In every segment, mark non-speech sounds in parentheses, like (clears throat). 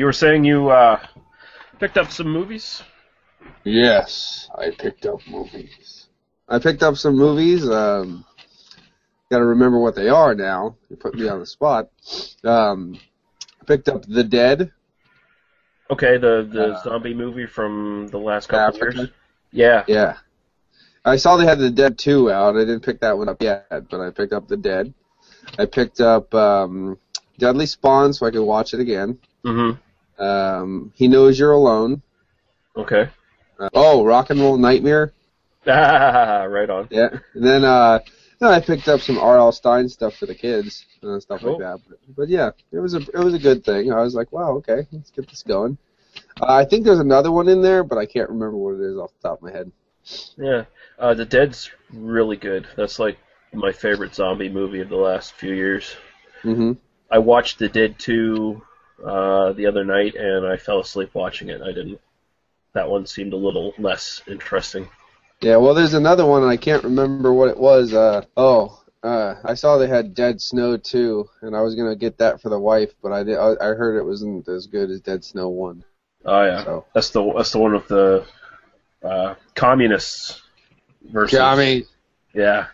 You were saying you uh, picked up some movies? Yes, I picked up movies. I picked up some movies. Um, Got to remember what they are now. You put me on the spot. Um, I picked up The Dead. Okay, the the Uh, zombie movie from the last couple Africa? years. Yeah. Yeah. I saw they had The Dead 2 out. I didn't pick that one up yet, but I picked up The Dead. I picked up um, Deadly Spawn so I could watch it again. Mm-hmm. Um, he Knows You're Alone. Okay. Uh, oh, Rock and Roll Nightmare. Ah, (laughs) right on. Yeah. And then uh then I picked up some R.L. Stine stuff for the kids and stuff Cool. like that. But, but yeah, it was a it was a good thing. I was like, wow, okay, let's get this going. Uh, I think there's another one in there, but I can't remember what it is off the top of my head. Yeah. Uh, the Dead's really good. That's like my favorite zombie movie of the last few years. hmm I watched The Dead 2 uh, the other night, and I fell asleep watching it. I didn't. That one seemed a little less interesting. Yeah, well, there's another one, and I can't remember what it was. Uh, oh, uh, I saw they had Dead Snow too, and I was gonna get that for the wife, but I did. I, I heard it wasn't as good as Dead Snow one. Oh yeah, So. that's the that's the one with the uh, communists versus. Yeah, I mean, Yeah.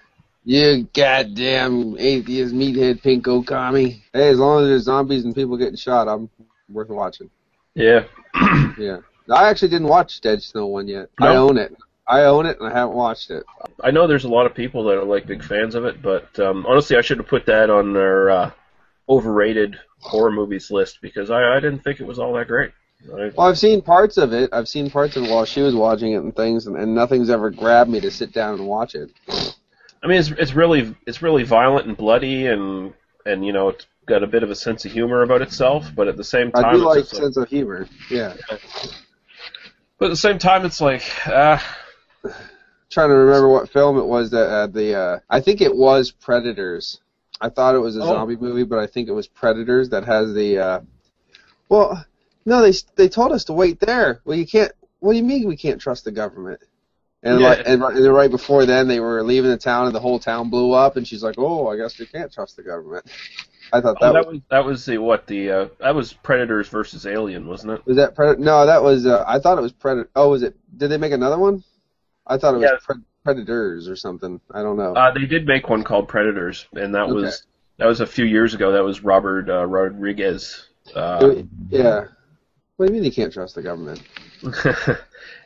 You goddamn atheist meathead pinko commie. Hey, as long as there's zombies and people getting shot, I'm worth watching. Yeah. (clears throat) Yeah. I actually didn't watch Dead Snow one yet. I own it. I own it, and I haven't watched it. I know there's a lot of people that are like big fans of it, but um, honestly, I should have put that on our uh, overrated horror movies list because I, I didn't think it was all that great. I, Well, I've seen parts of it. I've seen parts of it while she was watching it and things, and, and nothing's ever grabbed me to sit down and watch it. I mean, it's it's really it's really violent and bloody and and you know it's got a bit of a sense of humor about itself, but at the same time, I do it's like just like- sense of humor. Yeah. but at the same time, it's like uh, Trying to remember what film it was that uh, the uh, I think it was Predators. I thought it was a Oh. zombie movie, but I think it was Predators that has the. Uh, well, no, they they told us to wait there. Well, you can't. What do you mean we can't trust the government? And Yeah. like, and, right- and right before then, they were leaving the town, and the whole town blew up. And she's like, "Oh, I guess we can't trust the government." (laughs) I thought oh, that, that was was that was the what the uh, that was Predators versus Alien, wasn't it? was that Predator. No, that was. Uh, I thought it was Predator. Oh, was it? Did they make another one? I thought it was Yeah. Pred- Predators or something. I don't know. Uh, they did make one called Predators, and that Okay. was that was a few years ago. That was Robert uh, Rodriguez. Uh, It- yeah. What do you mean you can't trust the government? (laughs)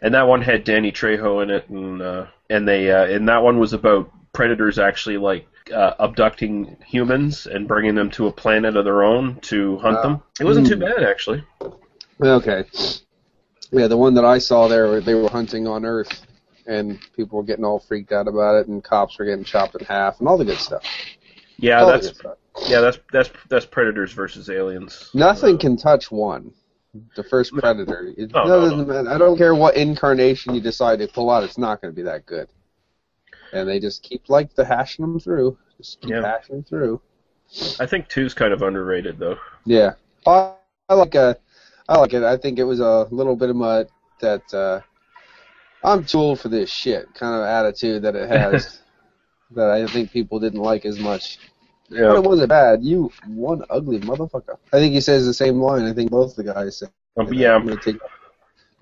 and that one had Danny Trejo in it, and uh, and they uh, and that one was about predators actually like uh, abducting humans and bringing them to a planet of their own to hunt Wow. them. It wasn't too Hmm. bad actually. Okay. Yeah, the one that I saw there, they were hunting on Earth, and people were getting all freaked out about it, and cops were getting chopped in half, and all the good stuff. Yeah, All that's stuff. yeah, that's that's that's predators versus aliens. Nothing Uh, can touch one. The first Predator. It No, no, matter. I don't care what incarnation you decide to pull out. It's not going to be that good. And they just keep like the hashing them through. Just keep Yeah. hashing them through. I think two's kind of underrated though. Yeah, I, I like uh, I like it. I think it was a little bit of mud that uh, I'm too old for this shit kind of attitude that it (laughs) has that I think people didn't like as much. But it wasn't bad. You one ugly motherfucker. I think he says the same line. I think both the guys say. um, yeah, I'm I'm gonna take-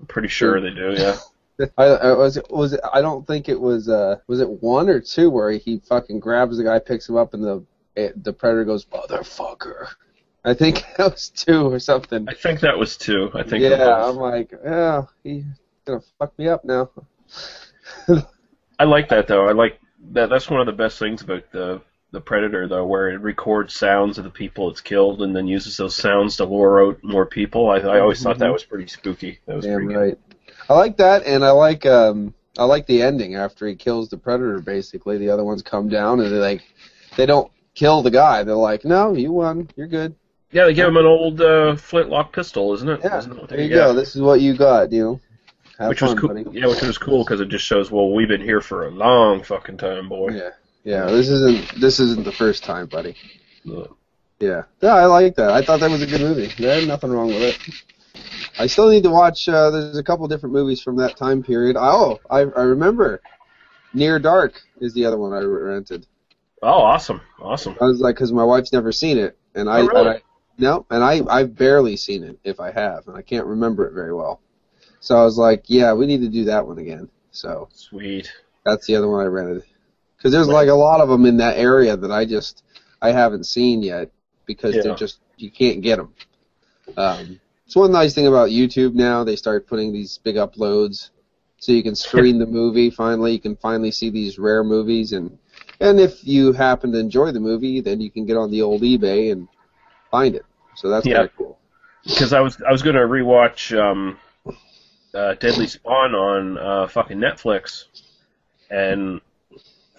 pretty sure they do. Yeah. (laughs) I, I was was it, I don't think it was uh was it one or two where he fucking grabs the guy, picks him up, and the it, the predator goes motherfucker. I think (laughs) that was two or something. I think that was two. I think. Yeah. I'm like, yeah, he's gonna fuck me up now. (laughs) I like that though. I like that. That's one of the best things about the the Predator though, where it records sounds of the people it's killed and then uses those sounds to lure out more people. I, I always thought that was pretty spooky. That was Damn pretty right. I like that, and I like um, I like the ending after he kills the predator. Basically, the other ones come down and they like they don't kill the guy. They're like, no, you won, you're good. Yeah, they give him an old uh, flintlock pistol, isn't it? Yeah, Isn't it there you go. This is what you got. You know, have which fun, was cool. buddy. Yeah, which was cool because it just shows. Well, we've been here for a long fucking time, boy. Yeah, yeah. This isn't this isn't the first time, buddy. Look. Yeah, yeah. I like that. I thought that was a good movie. There's nothing wrong with it. I still need to watch. Uh, there's a couple different movies from that time period. Oh, I I remember. Near Dark is the other one I rented. Oh, awesome, awesome. I was like, because my wife's never seen it, and I, Oh, really? and I no, and I I've barely seen it if I have, and I can't remember it very well. So I was like, yeah, we need to do that one again. So Sweet. that's the other one I rented. Because there's like a lot of them in that area that I just I haven't seen yet because Yeah. they're just you can't get them. Um, it's one nice thing about YouTube now. They start putting these big uploads, so you can (laughs) screen the movie. Finally, you can finally see these rare movies, and and if you happen to enjoy the movie, then you can get on the old eBay and find it. So that's Yeah. kind of cool. Because I was I was gonna rewatch um, uh, Deadly Spawn on uh, fucking Netflix, and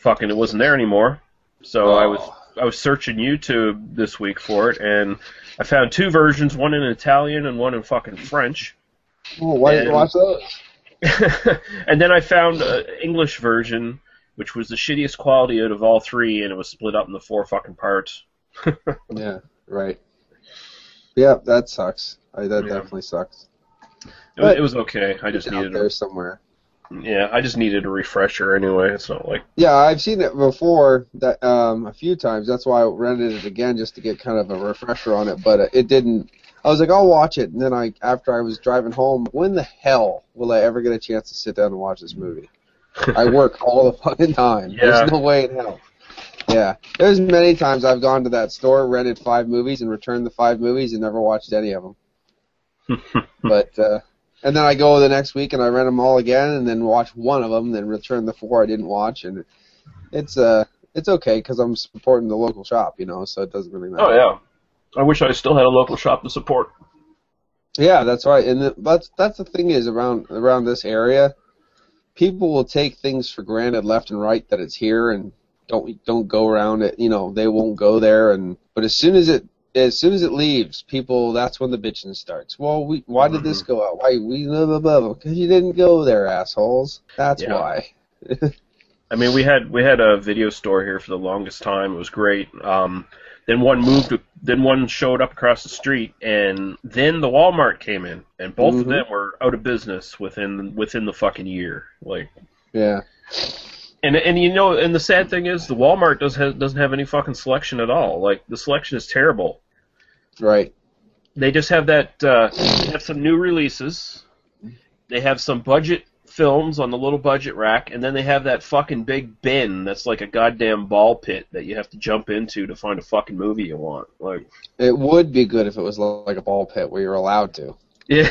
fucking it wasn't there anymore. So I was I was searching YouTube this week for it, and I found two versions, one in Italian and one in fucking French. Oh, why didn't you And- watch those? (laughs) and then I found an English version, which was the shittiest quality out of all three, and it was split up into four fucking parts. (laughs) Yeah, right. Yeah, that sucks. I, that Yeah. definitely sucks. It was, it was okay. I just Out needed there a, somewhere. Yeah, I just needed a refresher anyway. It's not like Yeah, I've seen it before that um, a few times. That's why I rented it again just to get kind of a refresher on it. But it didn't. I was like, I'll watch it, and then I, after I was driving home, when the hell will I ever get a chance to sit down and watch this movie? I (laughs) work all the fucking time. Yeah. There's no way in hell. Yeah, there's many times I've gone to that store, rented five movies, and returned the five movies, and never watched any of them. (laughs) But uh, and then I go the next week and I rent them all again, and then watch one of them, and then return the four I didn't watch, and it's uh it's okay because I'm supporting the local shop, you know, so it doesn't really matter. oh yeah. I wish I still had a local shop to support. Yeah, that's right, and the, that's that's the thing is around around this area, people will take things for granted left and right that it's here and don't don't go around it. You know, they won't go there, and but as soon as it as soon as it leaves, people that's when the bitching starts. Well, we why did this go out? Why we blah blah blah? Because you didn't go there, assholes. That's Yeah. why. (laughs) I mean, we had we had a video store here for the longest time. It was great. Um, then one moved. Then one showed up across the street, and then the Walmart came in, and both of Mhm. them were out of business within within the fucking year. Like, Yeah. And and you know, and the sad thing is, the Walmart does have, doesn't have any fucking selection at all. Like, the selection is terrible. Right. They just have that. Uh, they have some new releases. They have some budget films on the little budget rack, and then they have that fucking big bin that's like a goddamn ball pit that you have to jump into to find a fucking movie you want. Like, It would be good if it was like a ball pit where you're allowed to. (laughs) yeah.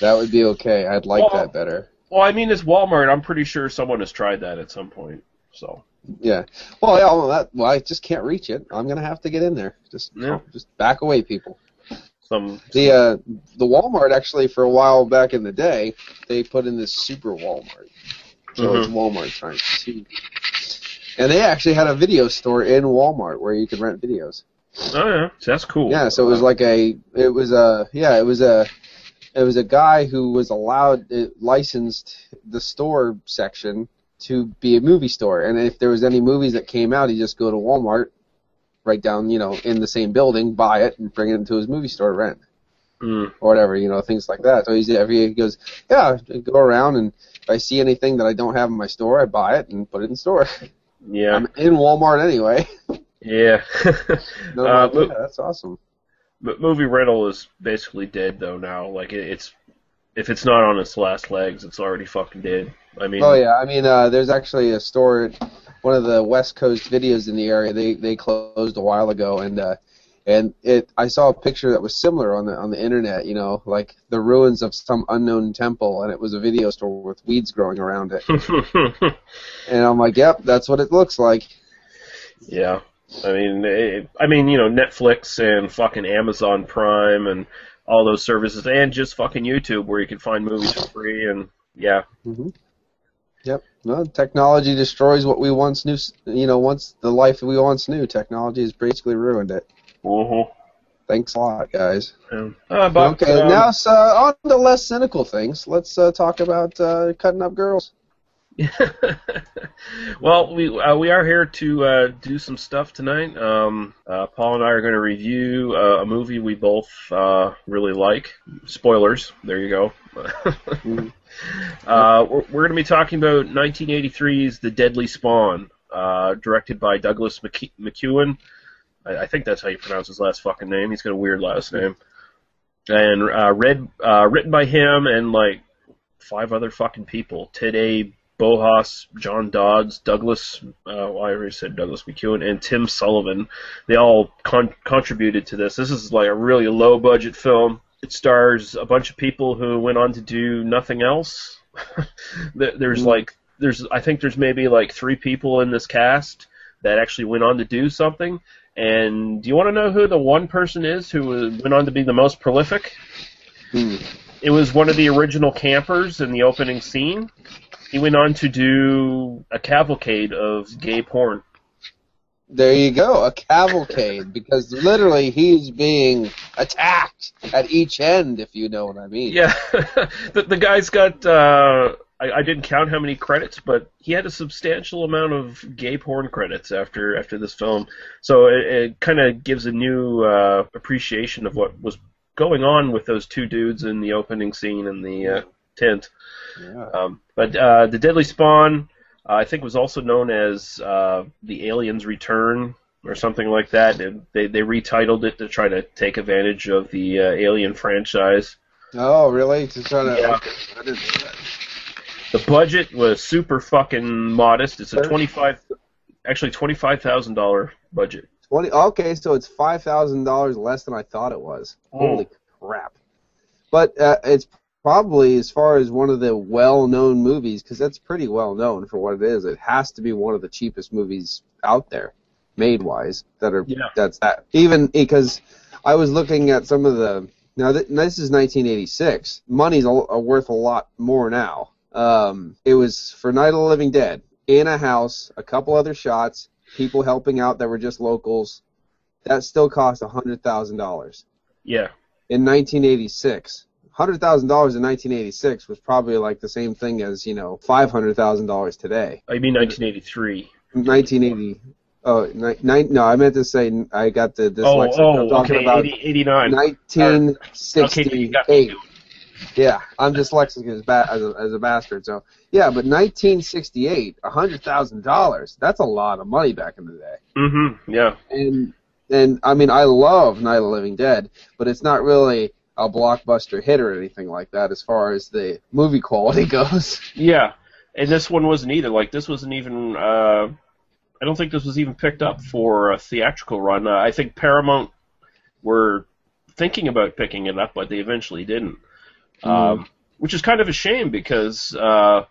That would be okay. I'd like Well- that better. Well, I mean, it's Walmart. I'm pretty sure someone has tried that at some point. So. Yeah. Well, yeah. Well, that, well, I just can't reach it. I'm gonna have to get in there. Just, Yeah. just back away, people. Some The uh, the Walmart actually for a while back in the day, they put in this super Walmart. So it's Walmart times two. And they actually had a video store in Walmart where you could rent videos. oh yeah, so that's cool. Yeah, so it was like a, it was a, yeah, it was a, it was a guy who was allowed, it licensed the store section to be a movie store, and if there was any movies that came out, he'd just go to Walmart, right down, you know, in the same building, buy it, and bring it into his movie store to rent Mm. or whatever, you know, things like that. So he's every he goes, yeah, I go around and if I see anything that I don't have in my store, I buy it and put it in store. yeah, I'm in Walmart anyway. yeah. (laughs) No, Uh, yeah, that's awesome. But movie rental is basically dead though now. Like it, it's if it's not on its last legs, it's already fucking dead. I mean, Oh yeah, I mean, uh, there's actually a store, one of the West Coast videos in the area. They they closed a while ago, and uh, and it I saw a picture that was similar on the on the internet. You know, like the ruins of some unknown temple, and it was a video store with weeds growing around it. (laughs) And I'm like, yep, that's what it looks like. yeah. I mean, it, I mean, you know, Netflix and fucking Amazon Prime and all those services and just fucking YouTube where you can find movies for free and yeah. hmm Yep. No, technology destroys what we once knew. You know, once the life that we once knew, technology has basically ruined it. Uh-huh. Thanks a lot, guys. Yeah. Uh, but, okay, um, now so on to less cynical things. Let's uh, talk about uh, cutting up girls. (laughs) well, we uh, we are here to uh, do some stuff tonight. Um, uh, Paul and I are going to review uh, a movie we both uh, really like. Spoilers. There you go. (laughs) Uh, we're we're going to be talking about 1983's The Deadly Spawn, directed by Douglas McKe- McKeown. I, I think that's how you pronounce his last fucking name. He's got a weird last name. And read written by him and like five other fucking people. Ted A. Bohus, John Dods, Douglas, uh, well, I already said Douglas McKeown, and Tim Sullivan. They all con- contributed to this. This is like a really low budget film. It stars a bunch of people who went on to do nothing else. (laughs) There's Mm. like, there's, I think there's maybe like three people in this cast that actually went on to do something. And do you want to know who the one person is who went on to be the most prolific? Hmm. It was one of the original campers in the opening scene. He went on to do a cavalcade of gay porn. There you go, a cavalcade, because literally he's being attacked at each end, if you know what I mean. Yeah, (laughs) the, the guy's got. Uh, I, I didn't count how many credits, but he had a substantial amount of gay porn credits after after this film. So it, it kind of gives a new uh, appreciation of what was going on with those two dudes in the opening scene and the uh, tent. Yeah. Um, but uh, the Deadly Spawn, uh, I think, was also known as uh, the Aliens Return or something like that. And they they retitled it to try to take advantage of the uh, Alien franchise. Oh, really? To try to. Yeah. Okay. I didn't know that. The budget was super fucking modest. It's a twenty five, actually twenty five thousand dollar budget. Twenty. Okay, so it's five thousand dollars less than I thought it was. Holy crap! But uh, it's probably as far as one of the well-known movies, because that's pretty well known for what it is. It has to be one of the cheapest movies out there, made-wise. That are Yeah. that's that. Even because I was looking at some of the now th- this is 1986. Money's a, a worth a lot more now. Um, it was for Night of the Living Dead in a house, a couple other shots, people helping out that were just locals. That still cost a hundred thousand dollars Yeah, in 1986. Hundred thousand dollars in 1986 was probably like the same thing as you know five hundred thousand dollars today. I mean nineteen eighty three. 1980. Oh, ni- nine, no, I meant to say I got the Oh, dyslexic. I'm oh, talking okay, about 80, 89. 1968. Okay, you got me. Yeah, I'm dyslexic as, ba- as, a, as a bastard. So yeah, but 1968, a hundred thousand dollars. That's a lot of money back in the day. Mm-hmm. Yeah. And and I mean, I love Night of the Living Dead, but it's not really a blockbuster hit or anything like that as far as the movie quality (laughs) goes. Yeah, and this one wasn't either. Like this wasn't even. Uh, I don't think this was even picked up for a theatrical run. Uh, I think Paramount were thinking about picking it up, but they eventually didn't. Um, which is kind of a shame because uh,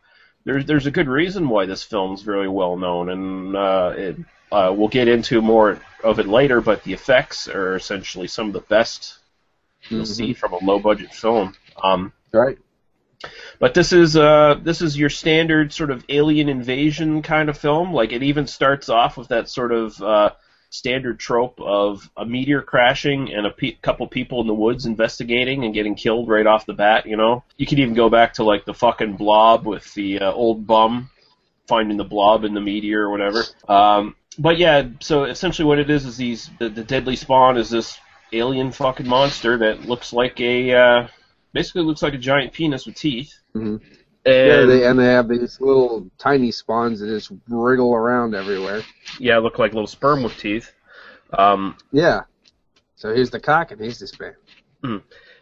there's there's a good reason why this film's very well known, and uh, it, uh, we'll get into more of it later. But the effects are essentially some of the best you'll Mhm. see from a low budget film. Um, Right. but this is uh this is your standard sort of alien invasion kind of film. Like it even starts off with that sort of uh, standard trope of a meteor crashing and a pe- couple people in the woods investigating and getting killed right off the bat. You know, you could even go back to like the fucking blob with the uh, old bum finding the blob in the meteor or whatever. Um, but yeah, so essentially what it is is these the, the deadly spawn is this alien fucking monster that looks like a uh, basically looks like a giant penis with teeth. Mhm. And Yeah, they, and they have these little tiny spawns that just wriggle around everywhere. yeah, look like little sperm with teeth. Um, Yeah. So here's the cock and here's the sperm.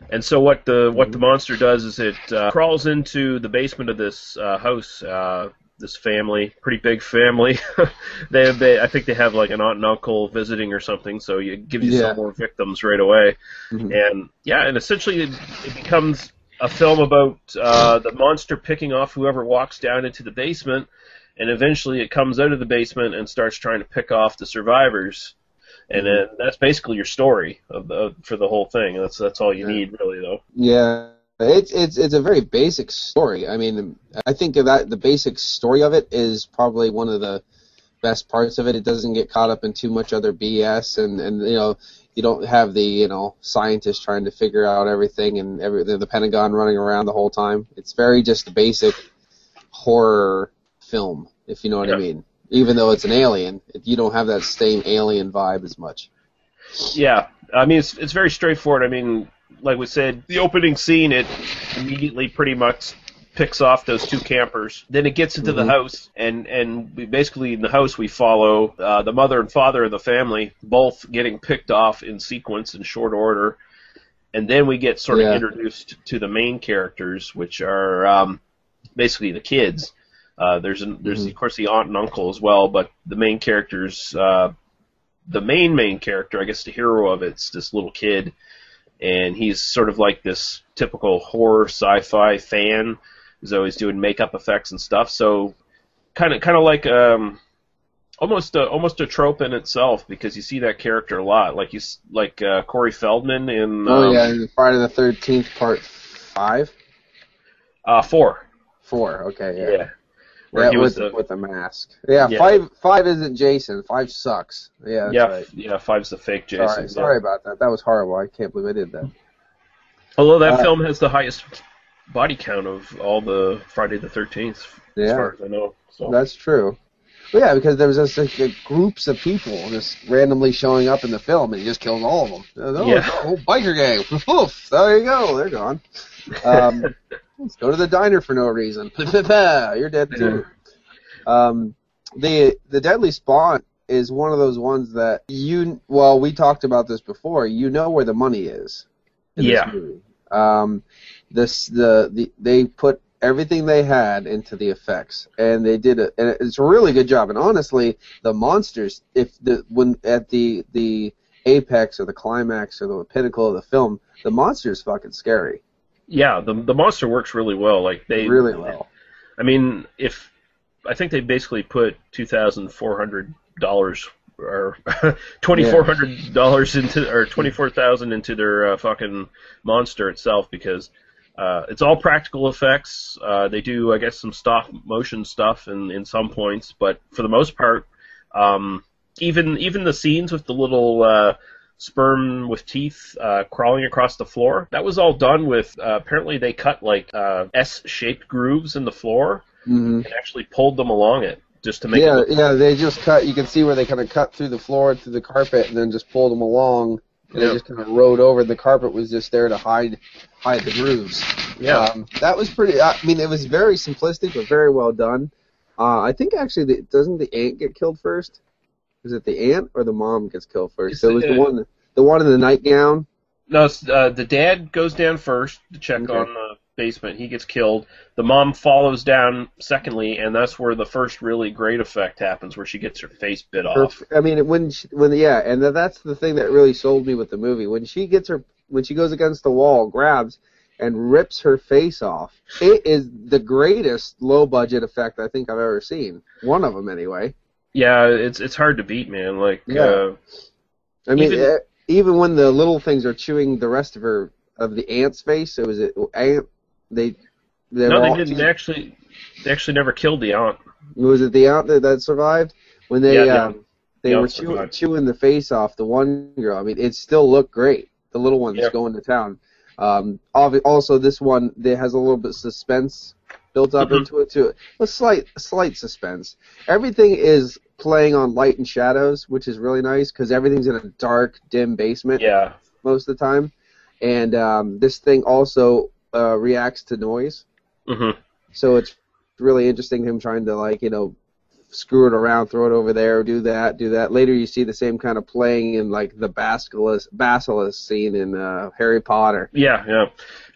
and so what the what the monster does is it uh, crawls into the basement of this uh, house. Uh, this family, pretty big family. (laughs) they, have, they, I think they have like an aunt and uncle visiting or something. So you give you Yeah. some more victims right away. Mhm. And yeah, and essentially it, it becomes a film about uh, the monster picking off whoever walks down into the basement, and eventually it comes out of the basement and starts trying to pick off the survivors. and then that's basically your story of the for the whole thing. That's that's all you Yeah. need really though. Yeah, it's it's it's a very basic story. I mean, I think that the basic story of it is probably one of the best parts of it. It doesn't get caught up in too much other BS, and and you know you don't have the you know scientists trying to figure out everything and every the, the Pentagon running around the whole time. It's very just a basic horror film, if you know what I mean. Even though it's an alien, you don't have that same alien vibe as much. Yeah, I mean it's it's very straightforward. I mean, like we said, the opening scene it immediately pretty much picks off those two campers. Then it gets into the Mhm. house, and and we basically in the house we follow uh, the mother and father of the family, both getting picked off in sequence in short order, and then we get sort Yeah. of introduced to the main characters, which are um, basically the kids. Uh, there's an, there's Mhm. of course the aunt and uncle as well, but the main characters, uh, the main main character, I guess the hero of it's this little kid, and he's sort of like this typical horror sci-fi fan. He's always doing makeup effects and stuff. So kind of kind of like um, almost a, almost a trope in itself because you see that character a lot. Like he's like uh, Corey Feldman in Oh um, yeah, Friday the Thirteenth Part Five, uh, four. Four. Okay, yeah. Yeah. Yeah, he was with, the, with the mask. Yeah, Yeah. five five isn't Jason. Five sucks. Yeah, that's yeah, right. yeah, five's the fake Jason. Sorry, yeah. sorry about that. That was horrible. I can't believe I did that. Although that Uh, film has the highest body count of all the Friday the Thirteenth, as Yeah. far as I know. So That's true. Well, yeah, because there was just like, groups of people just randomly showing up in the film, and he just kills all of them. Oh, Yeah. whole biker gang. (laughs) Poof, there you go. They're gone. Um, (laughs) let's go to the diner for no reason. (laughs) You're dead too. Um, the the Deadly Spawn is one of those ones that you. Well, we talked about this before. You know where the money is. In Yeah. This movie. Um, this the, the they put everything they had into the effects, and they did it. And it's a really good job. And honestly, the monsters, if the when at the the apex or the climax or the pinnacle of the film, the monster is fucking scary. Yeah, the the monster works really well. Like they really well. I mean, if I think they basically put two thousand four hundred dollars or (laughs) twenty four hundred dollars into or twenty four thousand into their uh, fucking monster itself because uh, it's all practical effects. Uh, they do, I guess, some stop motion stuff in in some points, but for the most part, um, even even the scenes with the little uh, sperm with teeth uh, crawling across the floor, that was all done with. Uh, apparently, they cut like uh, S-shaped grooves in the floor hmm and actually pulled them along it just to make Yeah, yeah, they just cut. You can see where they kind of cut through the floor, through the carpet, and then just pulled them along. And Yeah. they just kind of rode over. The carpet was just there to hide hide the grooves. Yeah. Um, that was pretty. I mean, it was very simplistic, but very well done. Uh, I think actually, the, doesn't the aunt get killed first? Is it the aunt or the mom gets killed first? It's So it was the- the one, the one in the nightgown. No, it's, uh, the dad goes down first to check Okay. on the basement. He gets killed. The mom follows down secondly, and that's where the first really great effect happens, where she gets her face bit Her- off. I mean, when she, when yeah, and tha- that's the thing that really sold me with the movie. When she gets her, when she goes against the wall, grabs and rips her face off, it is the greatest low budget effect I think I've ever seen. One of them, anyway. Yeah, it's it's hard to beat, man. Like, Yeah. uh, I mean, Even- even, when the little things are chewing the rest of her of the aunt's face, it was it ant. They they no, they didn't actually. They actually never killed the aunt. Was it the aunt that, that survived when they Yeah, um, aunt- they the were aunt chew, survived. chewing the face off the one girl? I mean, it still looked great. The little one's Yeah. going to town. Um, also, this one there has a little bit of suspense built up Mhm. into it too. A slight, a slight suspense. Everything is playing on light and shadows, which is really nice because everything's in a dark, dim basement Yeah, most of the time. And um, this thing also uh, reacts to noise. hmm So it's really interesting him trying to like you know screw it around, throw it over there, do that, do that. Later you see the same kind of playing in like the basilisk basilisk scene in uh, Harry Potter. yeah, yeah.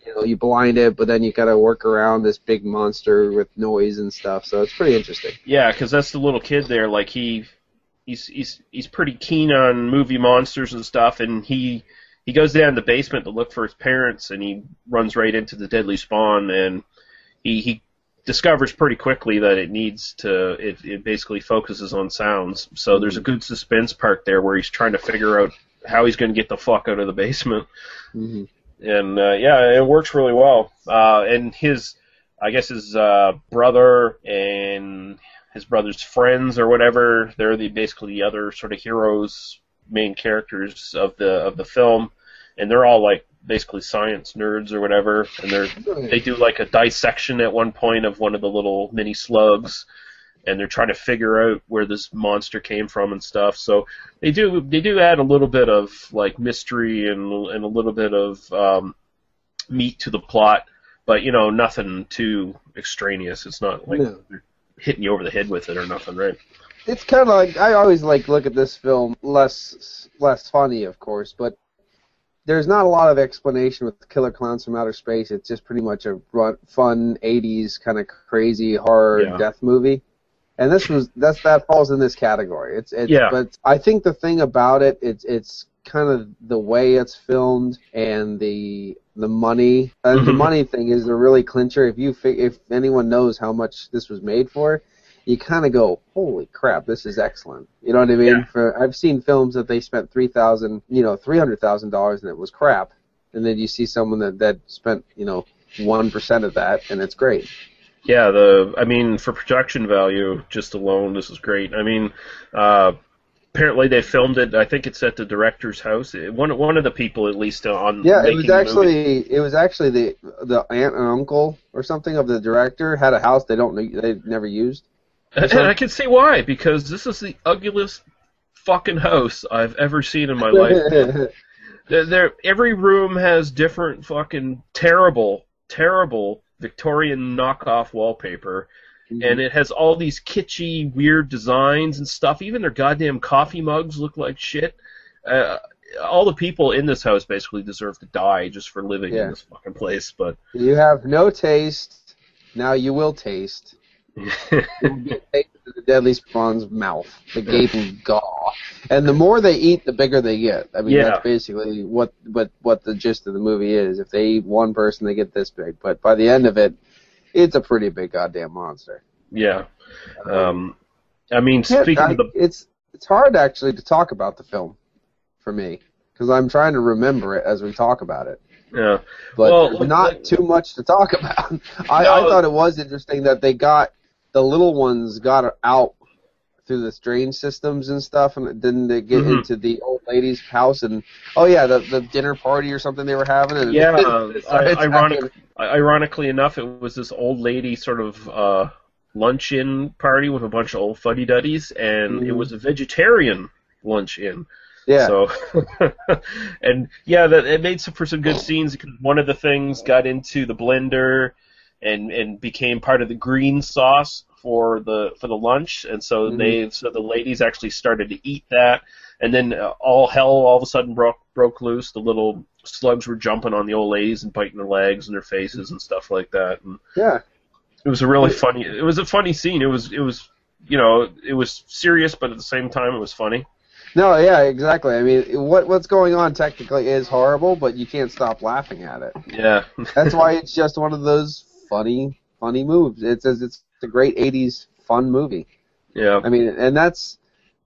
You know, you blind it, but then you got to work around this big monster with noise and stuff. So it's pretty interesting. Yeah, because that's the little kid there. Like he, he's he's he's pretty keen on movie monsters and stuff, and he he goes down in the basement to look for his parents, and he runs right into the deadly spawn, and he he discovers pretty quickly that it needs to. It, it basically focuses on sounds. So there's a good suspense part there where he's trying to figure out how he's going to get the fuck out of the basement. hmm And uh, yeah, it works really well. Uh, and his, I guess his uh, brother and his brother's friends or whatever, they're the basically the other sort of heroes, main characters of the of the film, and they're all like basically science nerds or whatever, and they're they do like a dissection at one point of one of the little mini slugs and they're trying to figure out where this monster came from and stuff so they do they do add a little bit of like mystery and and a little bit of um, meat to the plot but you know nothing too extraneous it's not like No. they're hitting you over the head with it or nothing right It's kind of like I always like look at this film less less funny, of course, but there's not a lot of explanation with Killer Clowns from Outer Space. It's just pretty much a run, fun '80s kind of crazy horror Yeah. death movie. And this was that's that falls in this category. It's it's Yeah. but I think the thing about it it's it's kind of the way it's filmed and the the money and the Mhm. money thing is the really clincher. If you fi- if anyone knows how much this was made for, you kind of go, holy crap, this is excellent. You know what I mean? Yeah. For I've seen films that they spent three thousand, you know, three hundred thousand dollars and it was crap, and then you see someone that that spent you know one percent of that and it's great. Yeah the i mean for production value just alone this is great i mean uh apparently they filmed it i think it's at the director's house one one of the people at least on Yeah, it was actually it was actually the the aunt and uncle or something of the director had a house they don't they never used. And I can see why, because this is the ugliest fucking house I've ever seen in my (laughs) life. there, every room has different fucking terrible, terrible Victorian knockoff wallpaper, and it has all these kitschy, weird designs and stuff. Even their goddamn coffee mugs look like shit. Uh, all the people in this house basically deserve to die just for living Yeah. in this fucking place. But you have no taste. Now you will taste. (laughs) You will taste the deadly spawn's mouth, the gaping (laughs) gaw. And the more they eat, the bigger they get. I mean, Yeah. that's basically what what what the gist of the movie is. If they eat one person, they get this big. But by the end of it, it's a pretty big goddamn monster. yeah, um, I mean, speaking I- of the it's it's hard actually to talk about the film for me because I'm trying to remember it as we talk about it. yeah. But Well, not like- too much to talk about. (laughs) I, No. I thought it was interesting that they got the little ones got out through the drain systems and stuff, and then they get Mhm. into the old lady's house and oh yeah, the the dinner party or something they were having. And Yeah, (laughs) it (laughs) I- ironic, ironically enough, it was this old lady sort of uh, lunch-in party with a bunch of old fuddy-duddies, and it Mhm. was a vegetarian lunch-in. Yeah, So, (laughs) and yeah, that it made some, for some good scenes because one of the things got into the blender and and became part of the green sauce for the for the lunch, and so Mhm. they so the ladies actually started to eat that, and then uh, all hell all of a sudden broke broke loose. The little slugs were jumping on the old ladies and biting their legs and their faces and stuff like that. And yeah. it was a really funny. It was a funny scene. It was it was you know it was serious, but at the same time it was funny. No, yeah, exactly. I mean, what what's going on technically is horrible, but you can't stop laughing at it. Yeah. That's why (laughs) it's just one of those funny, funny moves. It's as it's, it's a great '80s fun movie. yeah. I mean, and that's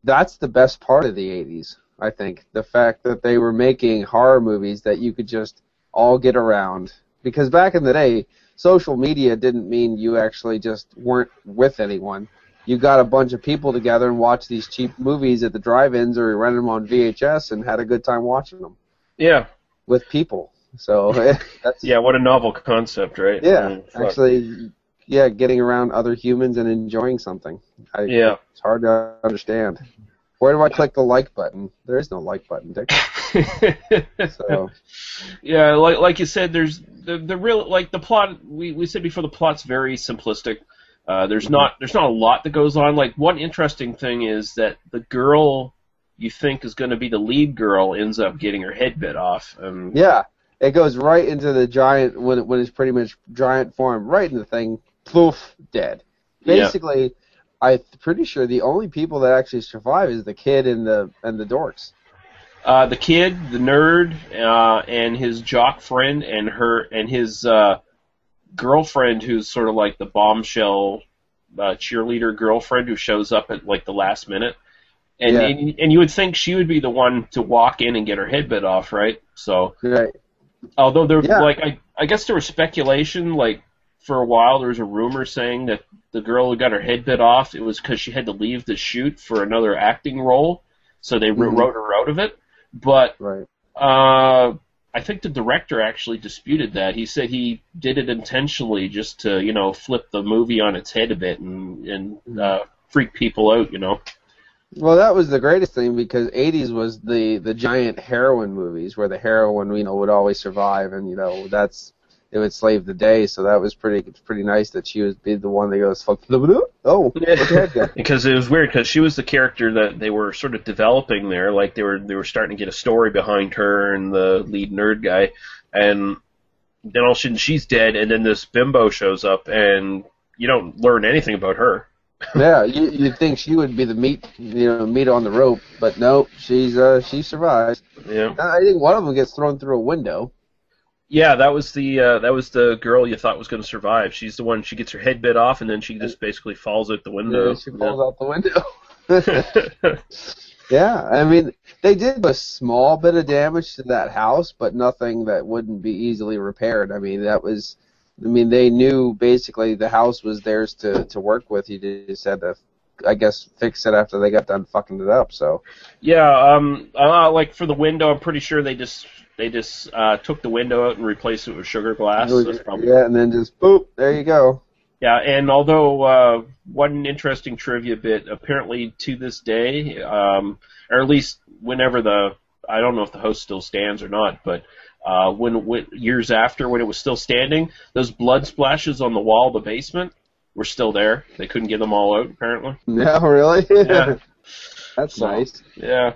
that's the best part of the '80s. I think the fact that they were making horror movies that you could just all get around. Because back in the day, social media didn't mean you actually just weren't with anyone. You got a bunch of people together and watched these cheap movies at the drive-ins or you rented them on VHS and had a good time watching them Yeah. with people. So (laughs) that's Yeah, what a novel concept, right? yeah, Mm, fuck. actually, yeah, getting around other humans and enjoying something. I, Yeah. it's hard to understand. Where do I click the like button? There is no like button, Dick. (laughs) So yeah, like like you said, there's the the real like the plot. We we said before the plot's very simplistic. Uh, there's not there's not a lot that goes on. Like one interesting thing is that the girl you think is going to be the lead girl ends up getting her head bit off. And yeah, it goes right into the giant when it, when it's pretty much giant form, right in the thing. Poof, dead. Yeah. Basically, I'm pretty sure the only people that actually survive is the kid and the and the dorks. uh, the kid, the nerd, uh, and his jock friend, and her and his uh, girlfriend who's sort of like the bombshell uh, cheerleader girlfriend who shows up at like the last minute. And, Yeah. and and you would think she would be the one to walk in and get her head bit off, right? So Right. although there Yeah. like I I guess there was speculation like for a while there was a rumor saying that the girl who got her head bit off it was because she had to leave the shoot for another acting role, so they Mhm. wrote her out of it. But Right. uh, I think the director actually disputed that. He said he did it intentionally just to, you know, flip the movie on its head a bit and and uh, freak people out, you know. Well, that was the greatest thing because '80s was the the giant heroine movies where the heroine, you know, would always survive, and you know that's it would slave the day. So that was pretty it's pretty nice that she would be the one that goes fuck the oh look at that guy. because it was weird because she was the character that they were sort of developing there. Like they were they were starting to get a story behind her and the lead nerd guy, and then all of a sudden she's dead, and then this bimbo shows up, and you don't learn anything about her. (laughs) yeah, you you'd think she would be the meat you know meat on the rope, but no, she's uh she survives. Yeah, I think one of them gets thrown through a window. Yeah, that was the uh, that was the girl you thought was going to survive. She's the one. She gets her head bit off, and then she just basically falls out the window. Yeah, she falls out the window. (laughs) (laughs) Yeah, I mean, they did a small bit of damage to that house, but nothing that wouldn't be easily repaired. I mean, that was, I mean, they knew basically the house was theirs to to work with. You just had to, I guess, fix it after they got done fucking it up. So Yeah, um, uh, like for the window, I'm pretty sure they just they just uh, took the window out and replaced it with sugar glass. That's probably yeah, and then just boop, there you go. Yeah, and although uh, one interesting trivia bit, apparently to this day, um, or at least whenever the I don't know if the house still stands or not, but uh, when, when years after when it was still standing, those blood splashes on the wall of the basement were still there. They couldn't get them all out apparently. (laughs) Yeah, really. Yeah. (laughs) That's So, nice. Yeah.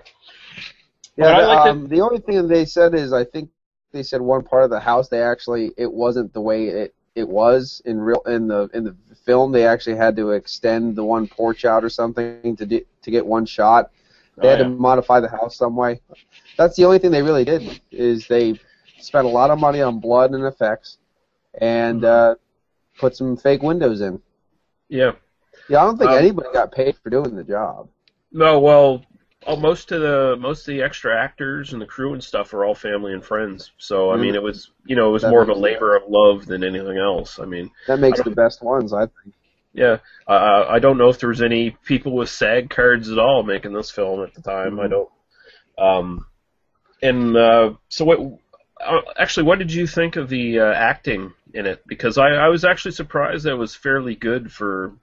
Yeah, But the, like um, the only thing they said is I think they said one part of the house they actually it wasn't the way it it was in real in the in the film they actually had to extend the one porch out or something to do, to get one shot. They Oh, had yeah. to modify the house some way. That's the only thing they really did is they spent a lot of money on blood and effects and Mm-hmm. uh, put some fake windows in. Yeah. Yeah, I don't think Um, anybody got paid for doing the job. No, well, oh, most of the most of the extra actors and the crew and stuff are all family and friends. So I Mm. mean, it was you know it was That more of a labor of love than anything else. I mean, That makes the best ones, I think. yeah, uh, I don't know if there was any people with SAG cards at all making this film at the time. I Mhm. don't. Um, and uh, so what? Uh, actually, what did you think of the uh, acting in it? Because I, I was actually surprised that it was fairly good for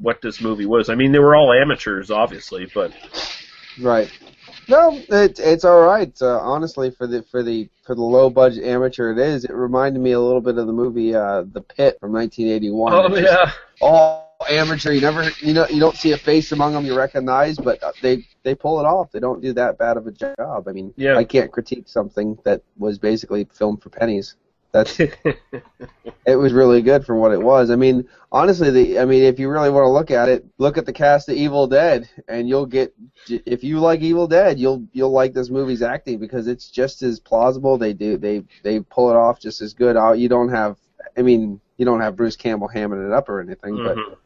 what this movie was. I mean, they were all amateurs, obviously, but Right. No, it, it's all right. Uh, honestly, for the for the for the low budget amateur it is, it reminded me a little bit of the movie uh, The Pit from 1981. oh yeah. all amateur. You never you know you don't see a face among them you recognize, but uh, they they pull it off. They don't do that bad of a job. I mean, Yeah. I can't critique something that was basically filmed for pennies. That's it was really good for what it was. I mean, honestly, the I mean, if you really want to look at it, look at the cast of Evil Dead, and you'll get if you like Evil Dead, you'll you'll like this movie's acting because it's just as plausible. They do they they pull it off just as good. Uh, You don't have, I mean, you don't have Bruce Campbell hamming it up or anything, Mhm. but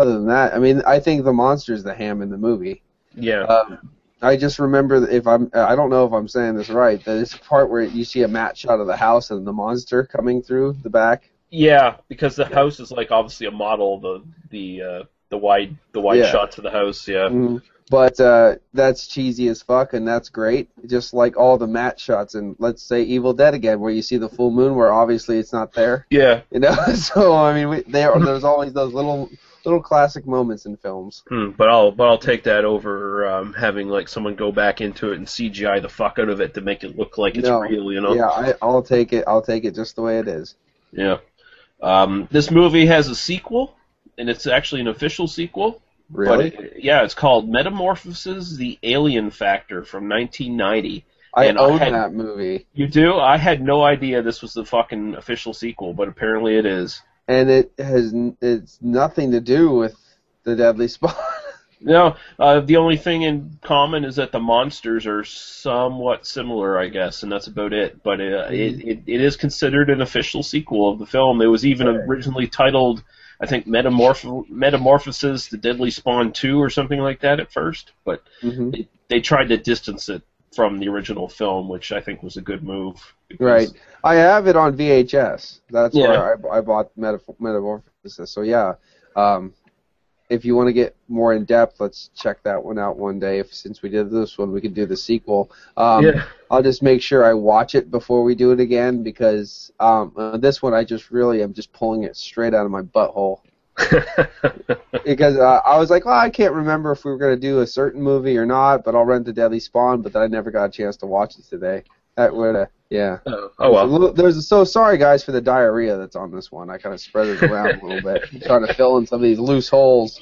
other than that, I mean, I think the monster's the ham in the movie. Yeah. Um, I just remember if I'm, I don't know if I'm saying this right. There's a part where you see a matte shot of the house and the monster coming through the back. Yeah, because the house is like obviously a model the the uh, the wide the wide Yeah. shots of the house. Yeah. Mhm. But uh, that's cheesy as fuck, and that's great. Just like all the matte shots, and let's say Evil Dead again, where you see the full moon, where obviously it's not there. Yeah. You know, (laughs) so I mean, we, there there's always those little little classic moments in films. Hmm, but I'll but I'll take that over um, having like someone go back into it and CGI the fuck out of it to make it look like it's No. real. You know. Yeah, I, I'll take it. I'll take it just the way it is. Yeah. Um, this movie has a sequel, and it's actually an official sequel. Really, But it- yeah, it's called Metamorphosis: The Alien Factor from 1990. I and I own had- that movie, You do? I had no idea this was the fucking official sequel, but apparently it is. And it has it's nothing to do with the Deadly Spawn. (laughs) No, uh, the only thing in common is that the monsters are somewhat similar, I guess, and that's about it. But uh, it, it, it is considered an official sequel of the film. It was even originally titled, I think, Metamorph- Metamorphosis: The Deadly Spawn 2 or something like that at first. But hmm they, they tried to distance it from the original film, which I think was a good move. Right. I have it on VHS. That's Yeah. where I, I bought Metaf- Metamorphosis. So yeah, um, if you want to get more in depth, let's check that one out one day. If since we did this one, we could do the sequel. Um, Yeah. I'll just make sure I watch it before we do it again because um, uh, this one I just really am just pulling it straight out of my butthole. (laughs) because uh, I was like, well, I can't remember if we were going to do a certain movie or not, but I'll rent the Deadly Spawn. But then I never got a chance to watch it today. That would, uh, yeah. oh, oh well. There's a little- There's so sorry guys for the diarrhea that's on this one. I kind of spread it around a little bit, (laughs) trying to fill in some of these loose holes.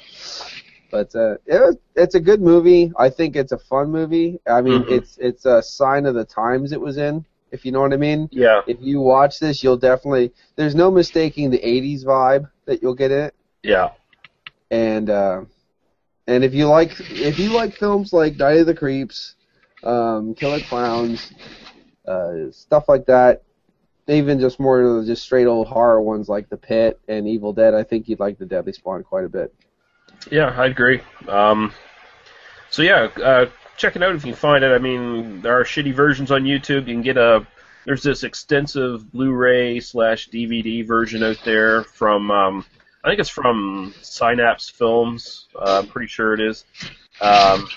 But uh, it it's a good movie. I think it's a fun movie. I mean, Mhm. it's it's a sign of the times it was in. If you know what I mean. Yeah. If you watch this, you'll definitely. There's no mistaking the '80s vibe that you'll get in it. Yeah. And uh, and if you like if you like films like Night of the Creeps, um, Killer Clowns, uh, stuff like that, even just more of just straight old horror ones like The Pit and Evil Dead, I think you'd like The Deadly Spawn quite a bit. Yeah, I agree. Um, so yeah, uh, check it out if you can find it. I mean, there are shitty versions on YouTube. You can get a there's this extensive Blu-ray slash DVD version out there from um, I think it's from Synapse Films. Uh, I'm pretty sure it is. Um,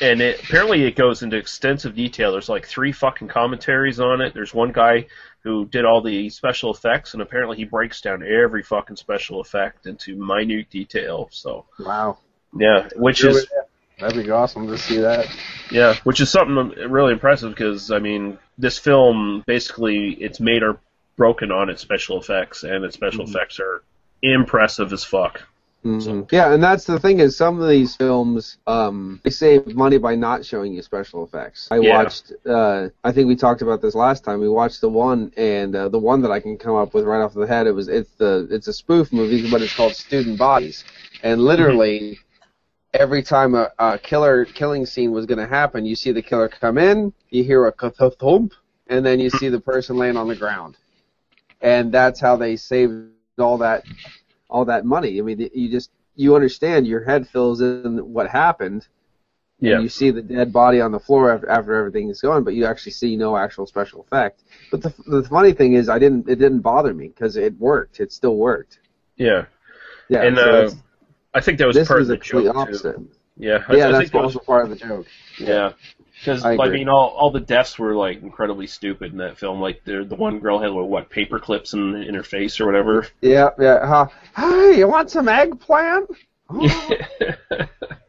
and it, apparently it goes into extensive detail. There's like three fucking commentaries on it. There's one guy who did all the special effects, and apparently he breaks down every fucking special effect into minute detail. So Wow, yeah, which is that'd be awesome to see that. yeah, which is something really impressive because I mean, this film basically it's made or broken on its special effects, and its special effects are impressive as fuck. Mhm. Yeah, and that's the thing is some of these films um, they save money by not showing you special effects. I Yeah. watched. Uh, I think we talked about this last time. We watched the one, and uh, the one that I can come up with right off the head. It was it's the it's a spoof movie, but it's called Student Bodies, and literally. Every time a, a killer killing scene was going to happen, you see the killer come in, you hear a thump, and then you see the person laying on the ground, and that's how they saved all that all that money. I mean, you just you understand your head fills in what happened. and Yeah. You see the dead body on the floor after, after everything is gone, but you actually see no actual special effect. But the the funny thing is, I didn't it didn't bother me because it worked. It still worked. Yeah, Yeah. and so uh, I think that was part was of the joke opposite. too. Yeah, I, Yeah, I that's think that was also part of the joke. Yeah, because I I, mean, all all the deaths were like incredibly stupid in that film. Like the the one girl had what paper clips in in her face or whatever. Yeah, yeah. Huh? Hey, you want some eggplant? Oh.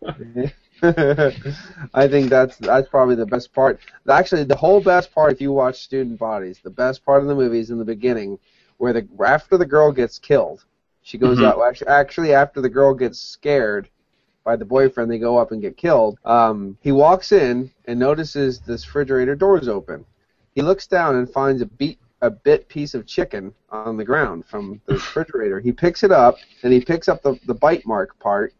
(laughs) I think that's that's probably the best part. Actually, the whole best part, if you watch Student Bodies, the best part of the movie is in the beginning, where the after the girl gets killed, she goes Mhm. out. Actually, actually, after the girl gets scared by the boyfriend, they go up and get killed. Um, he walks in and notices this refrigerator doors open. He looks down and finds a beat a bit piece of chicken on the ground from the (laughs) refrigerator. He picks it up and he picks up the, the bite mark part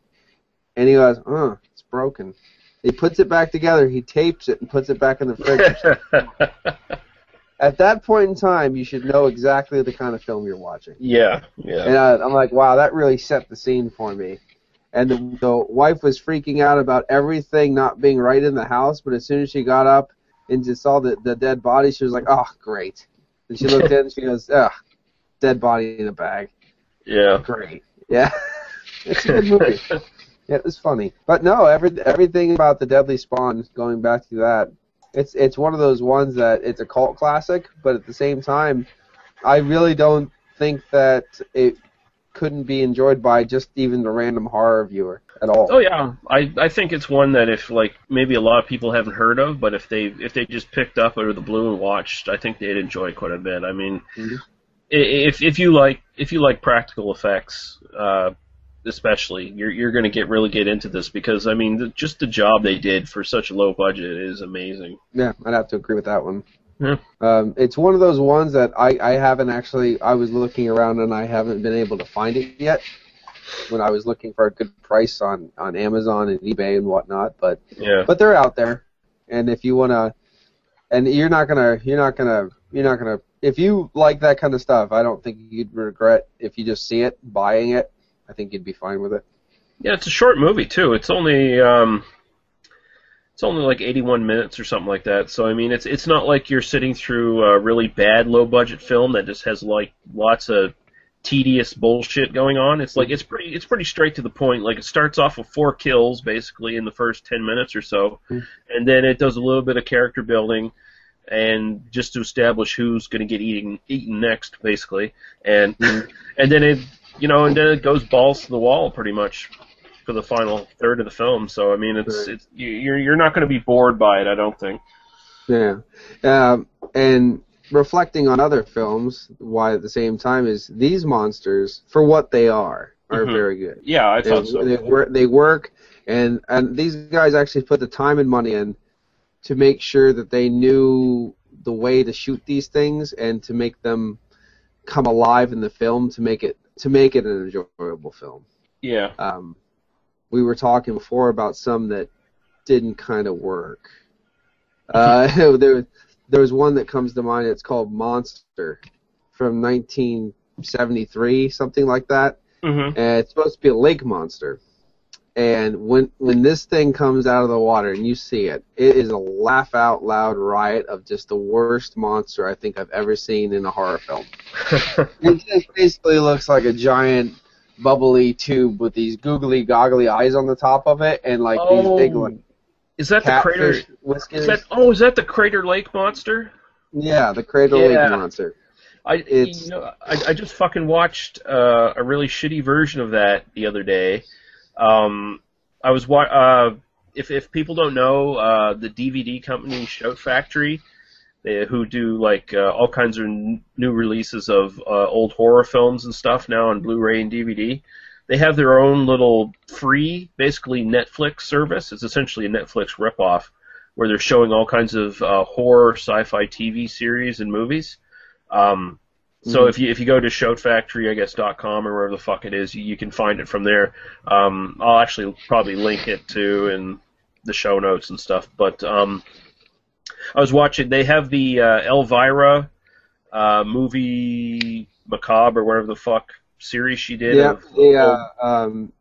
and he goes, "Uh, it's broken." He puts it back together. He tapes it and puts it back in the fridge. (laughs) At that point in time, you should know exactly the kind of film you're watching. yeah, yeah, And uh, I'm like, wow, that really set the scene for me. And the, the wife was freaking out about everything not being right in the house, but as soon as she got up and just saw the, the dead body, she was like, oh, great. And she looked in and she goes, ugh, dead body in a bag. yeah. Great. Yeah. (laughs) it's a good movie. Yeah, it was funny. But no, every, everything about the Deadly Spawn, going back to that, it's it's one of those ones that it's a cult classic, but at the same time, I really don't think that it couldn't be enjoyed by just even the random horror viewer at all. Oh yeah, I I think it's one that if like maybe a lot of people haven't heard of, but if they if they just picked up out of the blue and watched, I think they'd enjoy it quite a bit. I mean, Mhm. if if you like if you like practical effects, uh, especially, you're you're going to get really get into this because I mean, the, just the job they did for such a low budget is amazing. Yeah, I'd have to agree with that one. Yeah. Um, it's one of those ones that I, I haven't actually. I was looking around and I haven't been able to find it yet. when I was looking for a good price on on Amazon and eBay and whatnot. But Yeah. but they're out there, and if you wanna, and you're not gonna you're not gonna you're not gonna if you like that kind of stuff, I don't think you'd regret if you just see it buying it. I think you'd be fine with it. Yeah, it's a short movie too. It's only um, it's only like 81 minutes or something like that. So I mean, it's it's not like you're sitting through a really bad low budget film that just has like lots of tedious bullshit going on. It's like it's pretty it's pretty straight to the point. Like it starts off with four kills basically in the first 10 minutes or so, hmm. and then it does a little bit of character building and just to establish who's going to get eaten eaten next basically. And hmm. and then it you know, and then it goes balls to the wall pretty much for the final third of the film. So I mean, it's Right. it's you- you're you're not going to be bored by it. I don't think. Yeah, um, and reflecting on other films, why at the same time is these monsters, for what they are, are Mhm. very good. Yeah, I They, thought so. they, work, they work, and and these guys actually put the time and money in to make sure that they knew the way to shoot these things and to make them come alive in the film to make it to make it an enjoyable film. Yeah. Um, we were talking before about some that didn't kind of work. Uh, (laughs) there, there was one that comes to mind. It's called Monster from 1973, something like that. Mm-hmm. And it's supposed to be a lake monster. And when when this thing comes out of the water and you see it, it is a laugh out loud riot of just the worst monster I think I've ever seen in a horror film. (laughs) It just basically looks like a giant bubbly tube with these googly goggly eyes on the top of it and like these big like Oh, is that the crater? whiskers. Is that oh, is that the Crater Lake monster? yeah, the crater Yeah. Lake monster. I It's- you know I, I just fucking watched uh, a really shitty version of that the other day. Um, I was wa- uh, if if people don't know uh, the DVD company Shout Factory, they, who do like uh, all kinds of n- new releases of uh, old horror films and stuff now on Blu-ray and DVD. They have their own little free, basically Netflix service. It's essentially a Netflix ripoff where they're showing all kinds of uh, horror, sci-fi TV series and movies. Um, so Mhm. if you if you go to shoutfactory, I guess dot com or wherever the fuck it is, you, you can find it from there. Um, I'll actually probably link it to in the show notes and stuff. But um, I was watching. They have the uh, Elvira uh, movie macabre or whatever the fuck series she did. Yeah, of- yeah. Um,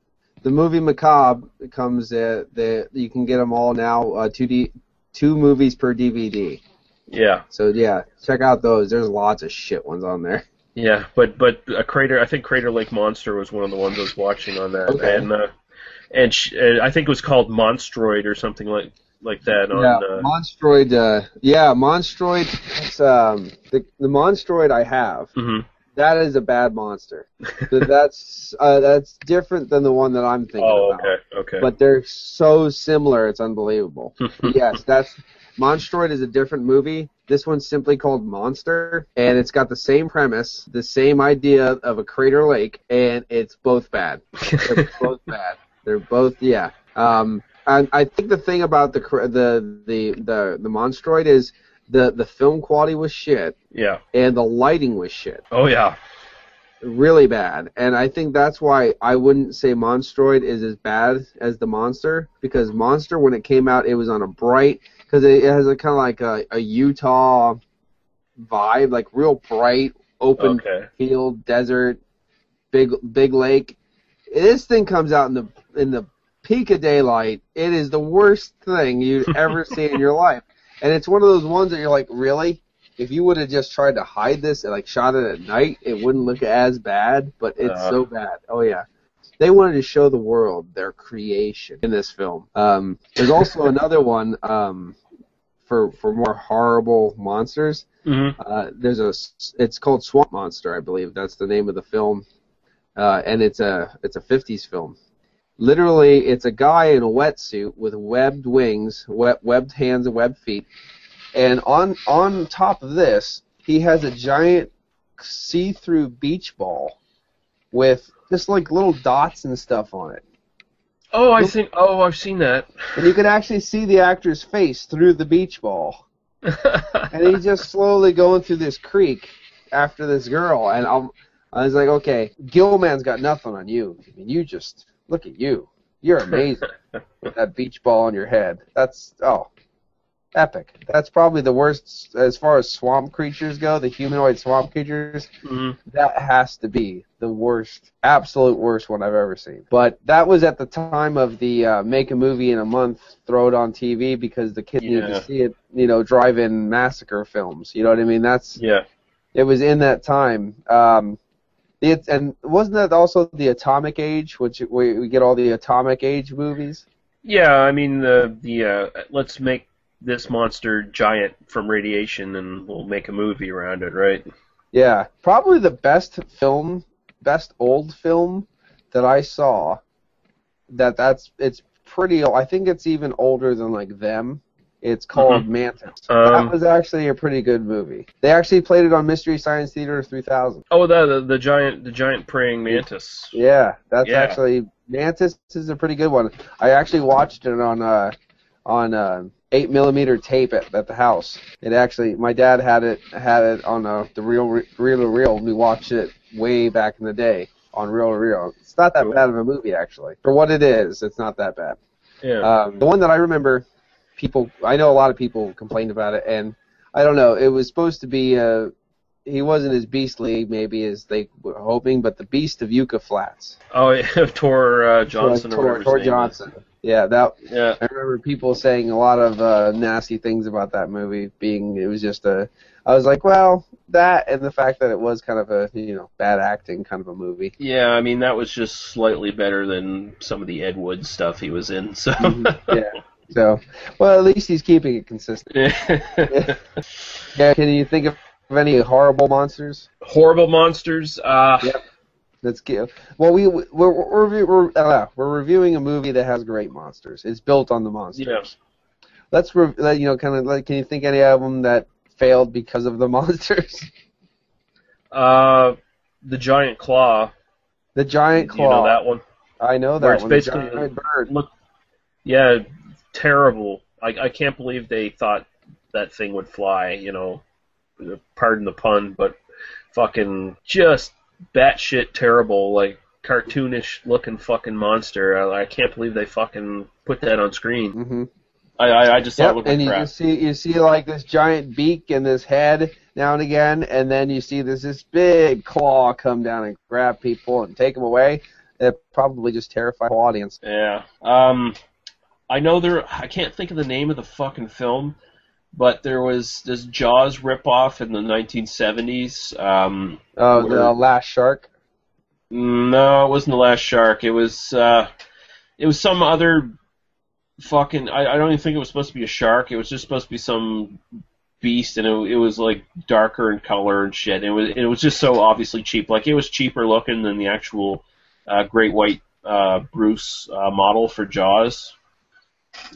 the movie Macabre comes. Uh, the you can get them all now. Uh, two D, two movies per DVD. yeah, So yeah, check out those. There's lots of shit ones on there. yeah. But but a crater. I think Crater Lake Monster was one of the ones I was watching on that. Okay. And uh, and sh- uh, I think it was called Monstroid or something like like that on. yeah, uh, Monstroid. Uh, yeah, Monstroid. It's, um, the the Monstroid I have. mhm. That is a bad monster. (laughs) That's uh, that's different than the one that I'm thinking Oh, about. okay, okay. But they're so similar, it's unbelievable. (laughs) yes, that's Monstroid is a different movie. This one's simply called Monster, and it's got the same premise, the same idea of a crater lake, and it's both bad. They're (laughs) both bad. They're both yeah. Um, and I think the thing about the the the the the Monstroid is the the film quality was shit, yeah. and the lighting was shit Oh yeah. really bad. And I think that's why I wouldn't say Monstroid is as bad as the Monster because Monster when it came out it was on a bright because it, it has a kind of like a, a Utah vibe, like real bright open Okay. field, desert, big big lake. This thing comes out in the in the peak of daylight. It is the worst thing you'd (laughs) ever see in your life. And it's one of those ones that you're like, really? If you would have just tried to hide this and like shot it at night, it wouldn't look as bad. But it's Uh. so bad. Oh yeah. They wanted to show the world their creation in this film. Um, there's also (laughs) another one um, for for more horrible monsters. hmm Uh, there's a it's called Swamp Monster, I believe. That's the name of the film, uh, and it's a it's a 50s film. Literally, it's a guy in a wetsuit with webbed wings, web, webbed hands, and webbed feet, and on on top of this, he has a giant see-through beach ball with just like little dots and stuff on it, Oh, I think. Oh, I've seen that. and you can actually see the actor's face through the beach ball. (laughs) and he's just slowly going through this creek after this girl and I'm I was like, okay, Gill-man's got nothing on you. I mean, you just look at you. You're amazing with (laughs) that beach ball on your head. That's oh, epic. That's probably the worst as far as swamp creatures go. The humanoid swamp creatures. Mhm. That has to be the worst, absolute worst one I've ever seen. But that was at the time of the uh, make a movie in a month, throw it on TV because the kids needed Yeah. to see it. You know, drive-in massacre films. You know what I mean? That's Yeah. it was in that time. Um, it, and wasn't that also the Atomic Age, which we, we get all the Atomic Age movies? Yeah, I mean the the uh, let's make this monster giant from radiation and we'll make a movie around it, right? Yeah, probably the best film, best old film that I saw. That that's it's pretty. old. I think it's even older than like them. It's called Mantis. Um, that was actually a pretty good movie. They actually played it on Mystery Science Theater 3000. Oh, the the, the giant the giant praying mantis. Yeah, that's Yeah. actually Mantis is a pretty good one. I actually watched it on uh on uh eight millimeter tape at, at the house. It actually my dad had it had it on uh, the real reel to reel. We watched it way back in the day on reel to reel. It's not that bad of a movie actually. For what it is, it's not that bad. Yeah. Um, the one that I remember, people I know a lot of people complained about it, and I don't know. It was supposed to be uh he wasn't as beastly maybe as they were hoping, but the Beast of Yucca Flats. oh, yeah, (laughs) Tor uh, Johnson or Tor, Tor name is. Johnson. Yeah, that Yeah. I remember people saying a lot of uh, nasty things about that movie. Being it was just a, I was like, well, that and the fact that it was kind of a you know bad acting kind of a movie. Yeah, I mean that was just slightly better than some of the Ed Wood stuff he was in. So Yeah. (laughs) So, well, at least he's keeping it consistent. Yeah. (laughs) yeah. Can you think of any horrible monsters? horrible monsters. Uh, Yep. Let's get. Well, we we're we're we're, we're, uh, we're reviewing a movie that has great monsters. It's built on the monsters. Yeah. Let's re- let- you know kind of like. Can you think any of them that failed because of the (laughs) monsters? Uh, the giant claw. The giant claw. You know that one? I know Where that it's one. Basically- giant bird. Look, yeah, terrible. I I can't believe they thought that thing would fly. You know, pardon the pun, but fucking just batshit terrible, like cartoonish looking fucking monster. I, I can't believe they fucking put that on screen. Mm-hmm. I I, I just thought Yep, it looked and like you see you see like this giant beak and this head now and again, and then you see this this big claw come down and grab people and take them away. It probably just terrified the audience. Yeah. Um, I know there. I can't think of the name of the fucking film, but there was this Jaws ripoff in the 1970s. Um, Oh, Where- the last shark. no, it wasn't the Last Shark. It was. Uh, it was some other fucking. I, I don't even think it was supposed to be a shark. It was just supposed to be some beast, and it, it was like darker in color and shit. It was. It was just so obviously cheap. Like it was cheaper looking than the actual uh, Great White uh, Bruce uh, model for Jaws.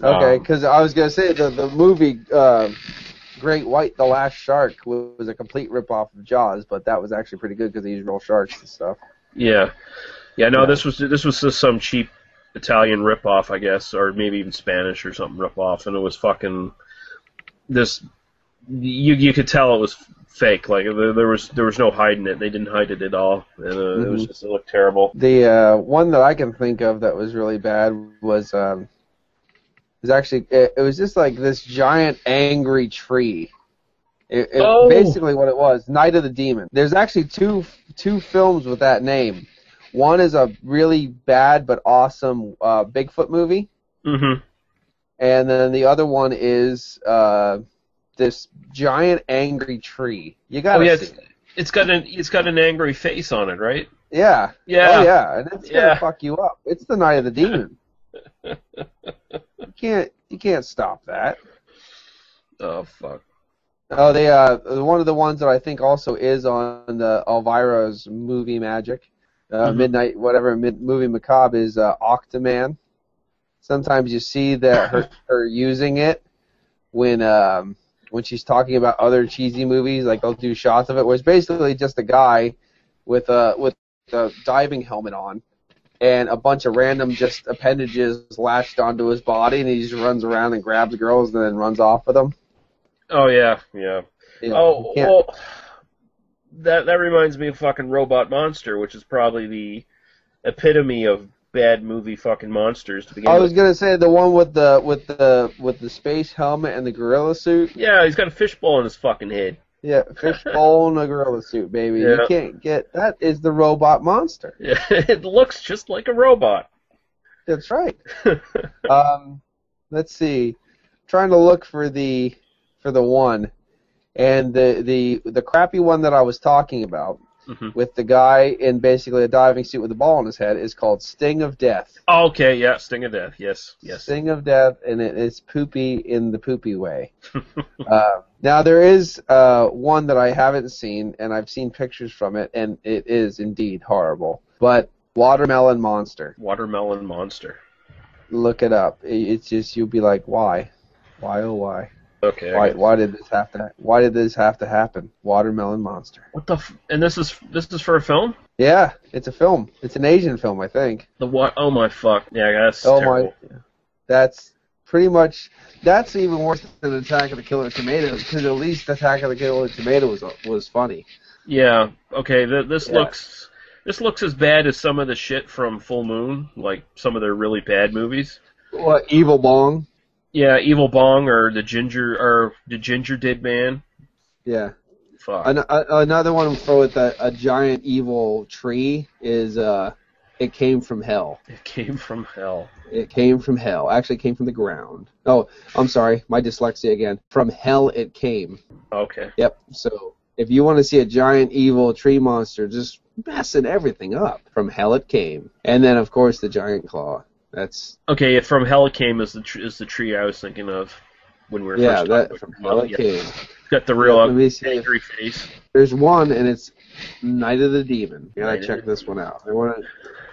Okay, Um, because I was gonna say the the movie uh, Great White, the Last Shark was, a complete ripoff of Jaws, but that was actually pretty good because they used real sharks and stuff. Yeah, yeah. No, Yeah. this was this was just some cheap Italian ripoff, I guess, or maybe even Spanish or something ripoff, and it was fucking this. You you could tell it was fake. Like there, there was there was no hiding it. They didn't hide it at all, and uh, it was Mhm. just it looked terrible. The uh, one that I can think of that was really bad was um, was actually it, it was just like this giant angry tree. It, it, Oh. Basically, what it was, Night of the Demon. There's actually two two films with that name. One is a really bad but awesome uh, Bigfoot movie, Mm-hmm. and then the other one is uh, this giant angry tree. You Oh gotta yeah, see it's, it. it's got an it's got an angry face on it, right? Yeah. Yeah. Oh yeah, and it's gonna fuck you up. It's the night of the demon. (laughs) you can't you can't stop that. Oh fuck. Oh, they uh one of the ones that I think also is on the Elvira's movie Magic, uh, Mhm. Midnight whatever mid, movie macabre is uh, Octoman. Sometimes you see that her, (laughs) her using it when um when she's talking about other cheesy movies, like they'll do shots of it where it's basically just a guy with a with a diving helmet on and a bunch of random just appendages lashed onto his body and he just runs around and grabs girls and then runs off with them. Oh yeah, yeah. Oh well, that that reminds me of fucking Robot Monster, which is probably the epitome of bad movie fucking monsters to begin I was with. gonna say the one with the with the with the space helmet and the gorilla suit. Yeah, he's got a fishbowl in his fucking head. Yeah, fishbowl and a gorilla suit, baby. Yeah. You can't get that. Is the robot monster? Yeah, (laughs) it looks just like a robot. That's right. (laughs) um, let's see. Trying to look for the for the one, and the the the crappy one that I was talking about Mhm. with the guy in basically a diving suit with a ball on his head is called Sting of Death. Oh, okay, yeah, Sting of Death. Yes, yes. Sting of Death, and it is poopy in the poopy way. (laughs) uh, now there is uh, one that I haven't seen, and I've seen pictures from it, and it is indeed horrible. But Watermelon Monster, Watermelon Monster. look it up. It's just you'll be like, why, why oh why, Okay. Why why did this have to why did this have to happen? Watermelon Monster. What the? F- and this is this is for a film. Yeah, it's a film. It's an Asian film, I think. The what? Oh my fuck! Yeah, that's Oh terrible. my, that's pretty much. That's even worse than Attack of the Killer Tomatoes because at least Attack of the Killer Tomatoes was was funny. Yeah. Okay. Th- this Yeah. looks this looks as bad as some of the shit from Full Moon, like some of their really bad movies. What Evil Bong? Yeah, Evil Bong or the Ginger or the Ginger Dead Man. Yeah. Fuck. An- a- another one for with a, a giant evil tree is uh, it came from hell. It came from hell. It came from hell. Actually, it came from the ground. Oh, I'm sorry, my dyslexia again. From hell it came. Okay. Yep. So if you want to see a giant evil tree monster just messing everything up, from hell it came. And then of course the giant claw. That's Okay. From hell it came is the tr- is the tree I was thinking of when we were yeah, first that from hell it yeah. came. Got the real Let me see if- angry face. There's one, and it's Night of the Demon. I Night gotta of check this one out. I want to,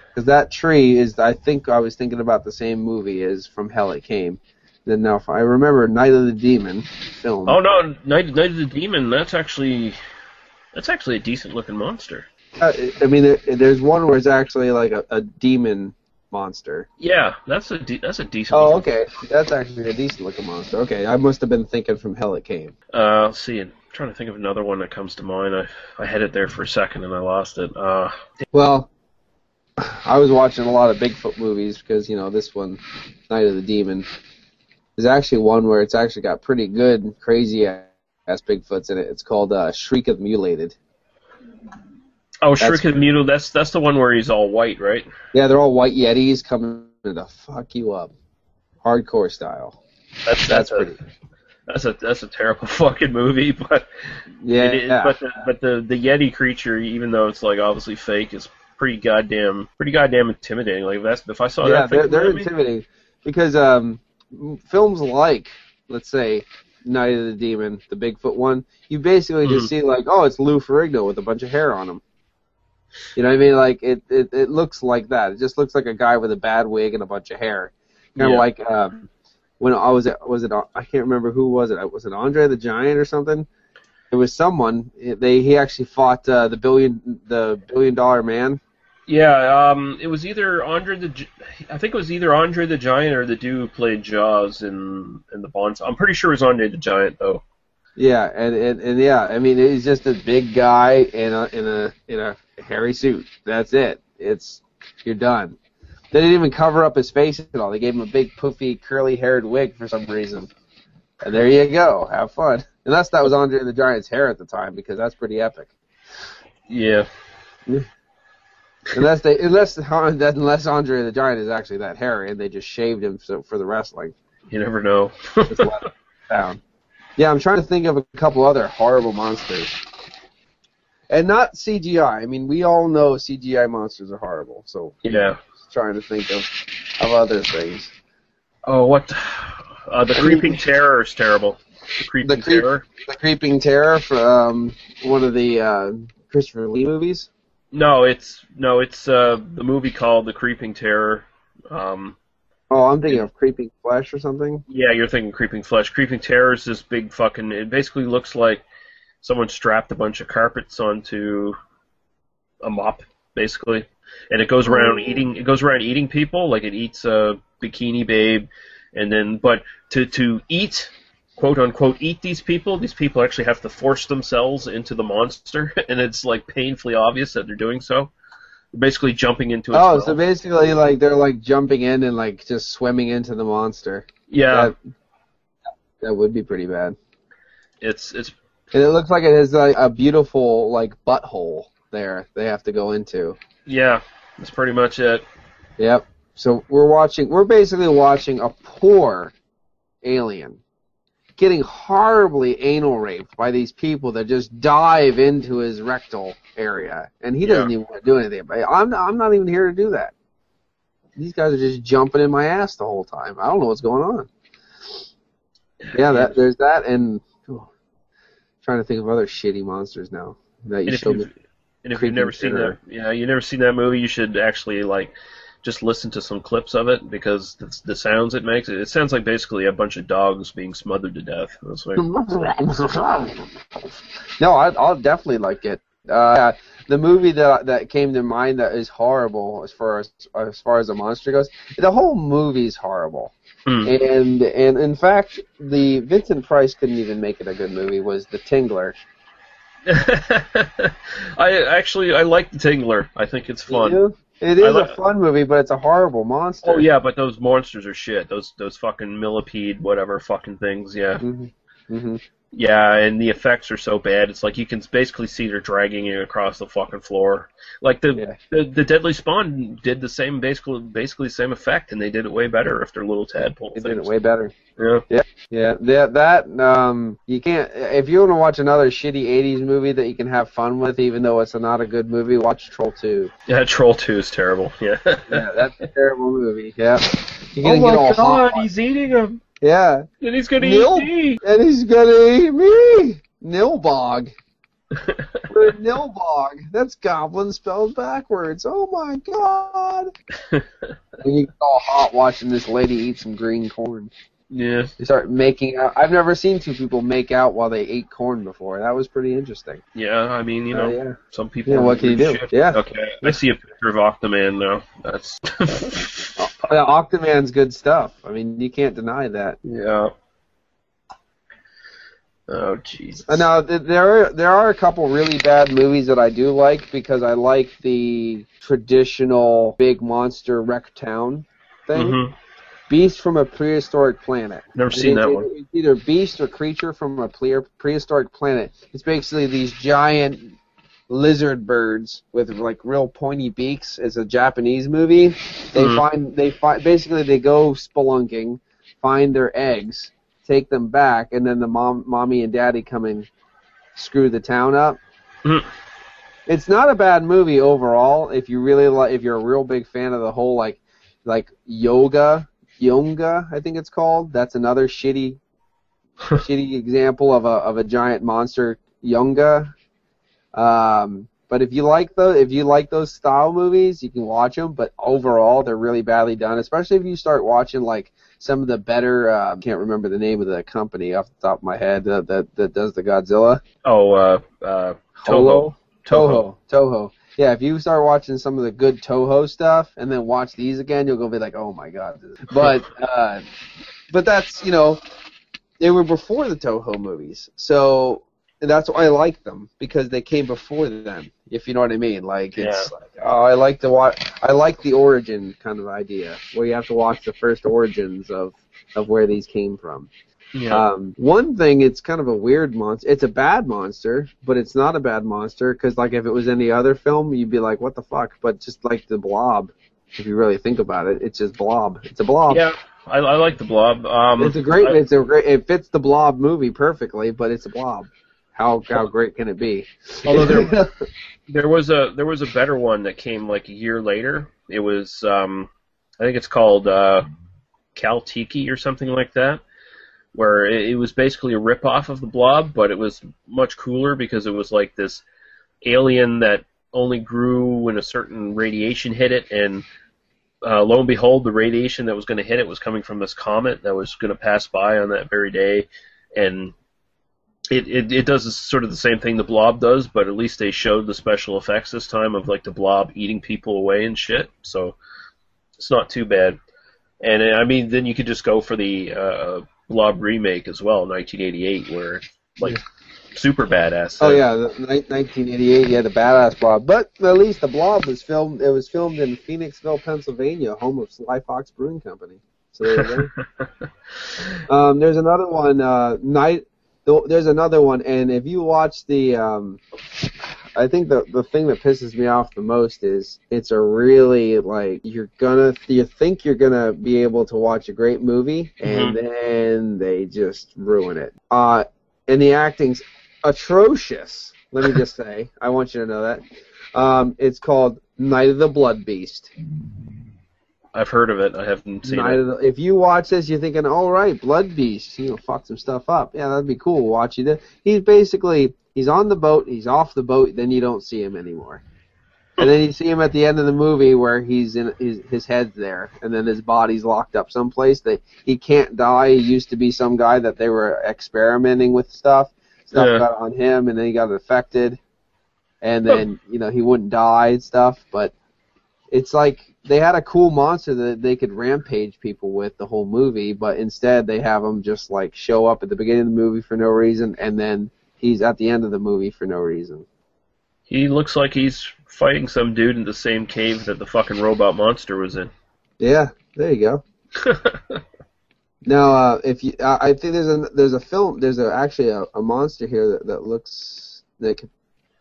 because that tree is. I think I was thinking about the same movie as From Hell It Came. Then now, if I remember Night of the Demon film. Oh no, Night, Night of the Demon. That's actually that's actually a decent looking monster. Uh, I mean, there, there's one where it's actually like a, a demon monster. Yeah, that's a de- that's a decent. Oh, okay. That's actually a decent looking monster. Okay, I must have been thinking From Hell It Came. Uh, let's see. I'm trying to think of another one that comes to mind. I I had it there for a second and I lost it. Uh, Well, (sighs) I was watching a lot of Bigfoot movies because you know this one, Night of the Demon, is actually one where it's actually got pretty good, crazy ass Bigfoots in it. It's called uh, Shriek of the Mutilated. Oh, That's- of the Mutile. That's that's the one where he's all white, right? Yeah, they're all white Yetis coming to fuck you up, hardcore style. That's That's that's, a pretty. that's a that's a terrible (laughs) fucking movie, but Yeah, is, yeah. but the, but the the Yeti creature, even though it's like obviously fake, is pretty goddamn pretty goddamn intimidating. Like if that's if I saw yeah, that thing they're, they're intimidating because um, films like, let's say, Night of the Demon, the Bigfoot one, you basically just see like, oh, it's Lou Ferrigno with a bunch of hair on him. You know what I mean? Like it, it, it looks like that. It just looks like a guy with a bad wig and a bunch of hair. Kind of Yeah. like um, when I was it was it I can't remember who was it. Was it Andre the Giant or something? It was someone. They he actually fought uh, the billion the billion dollar man. Yeah, um, it was either Andre the, Gi- I think it was either Andre the Giant or the dude who played Jaws in in the Bonds. I'm pretty sure it was Andre the Giant though. Yeah, and, and, and yeah, I mean he's just a big guy in a in a in a hairy suit. That's it. It's you're done. They didn't even cover up his face at all. They gave him a big poofy curly haired wig for some reason. And there you go. Have fun. Unless that was Andre the Giant's hair at the time, because that's pretty epic. Yeah, Unless they unless unless Andre the Giant is actually that hairy and they just shaved him so, for the wrestling. you never know. Just let him down. Yeah, I'm trying to think of a couple other horrible monsters. And not CGI. I mean, we all know CGI monsters are horrible. So yeah. trying to think of of other things. Oh, what? Uh, the Creeping Terror is terrible. The Creeping creep- Terror. The Creeping Terror from one of the uh, Christopher Lee movies. No, it's no, it's uh, the movie called The Creeping Terror. Um, Oh, I'm thinking of Creeping Flesh or something. yeah, you're thinking Creeping Flesh. Creeping Terror is this big fucking. It basically looks like someone strapped a bunch of carpets onto a mop, basically, and it goes around Oh. eating. It goes around eating people, like it eats a Bikini Babe, and then but to to eat quote unquote eat these people. These people actually have to force themselves into the monster, (laughs) and it's like painfully obvious that they're doing so. Basically jumping into Oh, so basically, like they're like jumping in and like just swimming into the monster. yeah, That, that would be pretty bad. it's it's And it looks like it has like a beautiful like butthole there. They have to go into. yeah, that's pretty much it. Yep. So we're watching. We're basically watching a poor alien getting horribly anal raped by these people that just dive into his rectal area, and he doesn't even want to do anything. But I'm I'm not even here to do that. These guys are just jumping in my ass the whole time. I don't know what's going on. Yeah, that there's that, and oh, trying to think of other shitty monsters now that you And if showed you've, me. and if you've never seen that, yeah, you've never seen that movie, you should actually like just listen to some clips of it because the, the sounds it makes. It sounds like basically a bunch of dogs being smothered to death. Like, (laughs) no, I, I'll definitely like it. Uh, the movie that that came to mind that is horrible as far as as far as a monster goes. The whole movie's horrible, hmm. and and in fact, the Vincent Price couldn't even make it a good movie. Was The Tingler? (laughs) I actually I like the Tingler. I think it's fun. It is like- a fun movie, but it's a horrible monster. Oh yeah, but those monsters are shit. Those those fucking millipede whatever fucking things. Yeah, hmm hmm yeah, and the effects are so bad. It's like you can basically see they're dragging you across the fucking floor. Like the Yeah. the, the Deadly Spawn did the same basically basically the same effect, and they did it way better if they're little tadpole They things. did it way better. yeah. Yeah, that that um, you can't. If you want to watch another shitty '80s movie that you can have fun with, even though it's not a good movie, watch Troll 2. yeah, Troll Two is terrible. Yeah. Yeah, that's a terrible movie. Yeah. (laughs) Oh gonna get all my god, he's eating him, Yeah, and he's gonna Neil? eat me. and he's gonna eat me. Nilbog. (laughs) We're Nilbog. That's goblin spelled backwards. Oh my god. (laughs) and you get all hot watching this lady eat some green corn. yeah. They start making out. I've never seen two people make out while they ate corn before. That was pretty interesting. Yeah, I mean, you Uh, know, yeah. some people. Yeah, what can you do? shit. Yeah. Okay, I see a picture of Octoman now. That's. (laughs) Yeah, Octoman's good stuff. I mean, you can't deny that. yeah. Oh Jesus. Uh, now, there are there are a couple really bad movies that I do like because I like the traditional big monster wreck town thing. hmm Beast from a prehistoric planet. Never seen It's that either- one. It's either beast or creature from a prehistoric planet. It's basically these giant lizard birds with like real pointy beaks. It's a Japanese movie. They Mhm. find they find basically they go spelunking, find their eggs, take them back, and then the mom, mommy and daddy come and screw the town up. Mhm. It's not a bad movie overall if you really like if you're a real big fan of the whole like like yoga Yonga, I think it's called. That's another shitty, (laughs) shitty example of a of a giant monster Yonga. Um, but if you like the if you like those style movies, you can watch them. But overall, they're really badly done. Especially if you start watching like some of the better. Uh, I can't remember the name of the company off the top of my head that that, that does the Godzilla. Oh, uh, uh, Toho. Holo? Toho. Toho. Yeah, if you start watching some of the good Toho stuff and then watch these again, you'll go be like, oh my god. (laughs) But uh, but that's you know, they were before the Toho movies, so that's why I like them because they came before them. If you know what I mean, like it's like, oh, I like to watch. I like the origin kind of idea where you have to watch the first origins of of where these came from. Yeah. Um, one thing, it's kind of a weird monster. It's a bad monster, but it's not a bad monster because, like, if it was any other film, you'd be like, "What the fuck?" But just like the Blob, if you really think about it, it's just Blob. It's a Blob. yeah, I, I like the Blob. Um, It's a great. I- it's a great. It fits the Blob movie perfectly, but it's a Blob. How how great can it be? Although there- (laughs) there was a there was a better one that came like a year later. It was um, I think it's called uh, Caltiki or something like that, where it, it was basically a rip off of the Blob, but it was much cooler because it was like this alien that only grew when a certain radiation hit it, and uh, lo and behold, the radiation that was going to hit it was coming from this comet that was going to pass by on that very day, and it, it it does sort of the same thing the blob does, but at least they showed the special effects this time of like the blob eating people away and shit. So it's not too bad. And I mean, then you could just go for the uh, Blob remake as well, 1988, where like super badass. Oh yeah, the, ni- 1988. Yeah, the badass Blob. But at least the Blob was filmed. It was filmed in Phoenixville, Pennsylvania, home of Sly Fox Brewing Company. So there you go. (laughs) um, there's another one. Uh, night. Th- There's another one, and if you watch the, um, I think the the thing that pisses me off the most is it's a really like you're gonna you think you're gonna be able to watch a great movie, and then they just ruin it. Uh, and the acting's atrocious. Let me just (laughs) say, I want you to know that. Um, it's called Night of the Blood Beast. I've heard of it. I haven't seen Night it. if you watch this, you're thinking, all right, Blood Beast, you know, fuck some stuff up. Yeah, that'd be cool. Watch it. He's basically he's on the boat, he's off the boat, then you don't see him anymore. And then you see him at the end of the movie where he's in his his head's there, and then his body's locked up someplace. That he can't die. He used to be some guy that they were experimenting with stuff. Stuff Yeah. got on him, and then he got infected, and then you know he wouldn't die and stuff. But it's like they had a cool monster that they could rampage people with the whole movie, but instead they have him just like show up at the beginning of the movie for no reason, and then he's at the end of the movie for no reason. He looks like he's fighting some dude in the same cave that the fucking robot monster was in. Yeah, there you go. (laughs) Now, uh, if you, I I think there's a there's a film, there's a, actually a, a monster here that, that looks that could,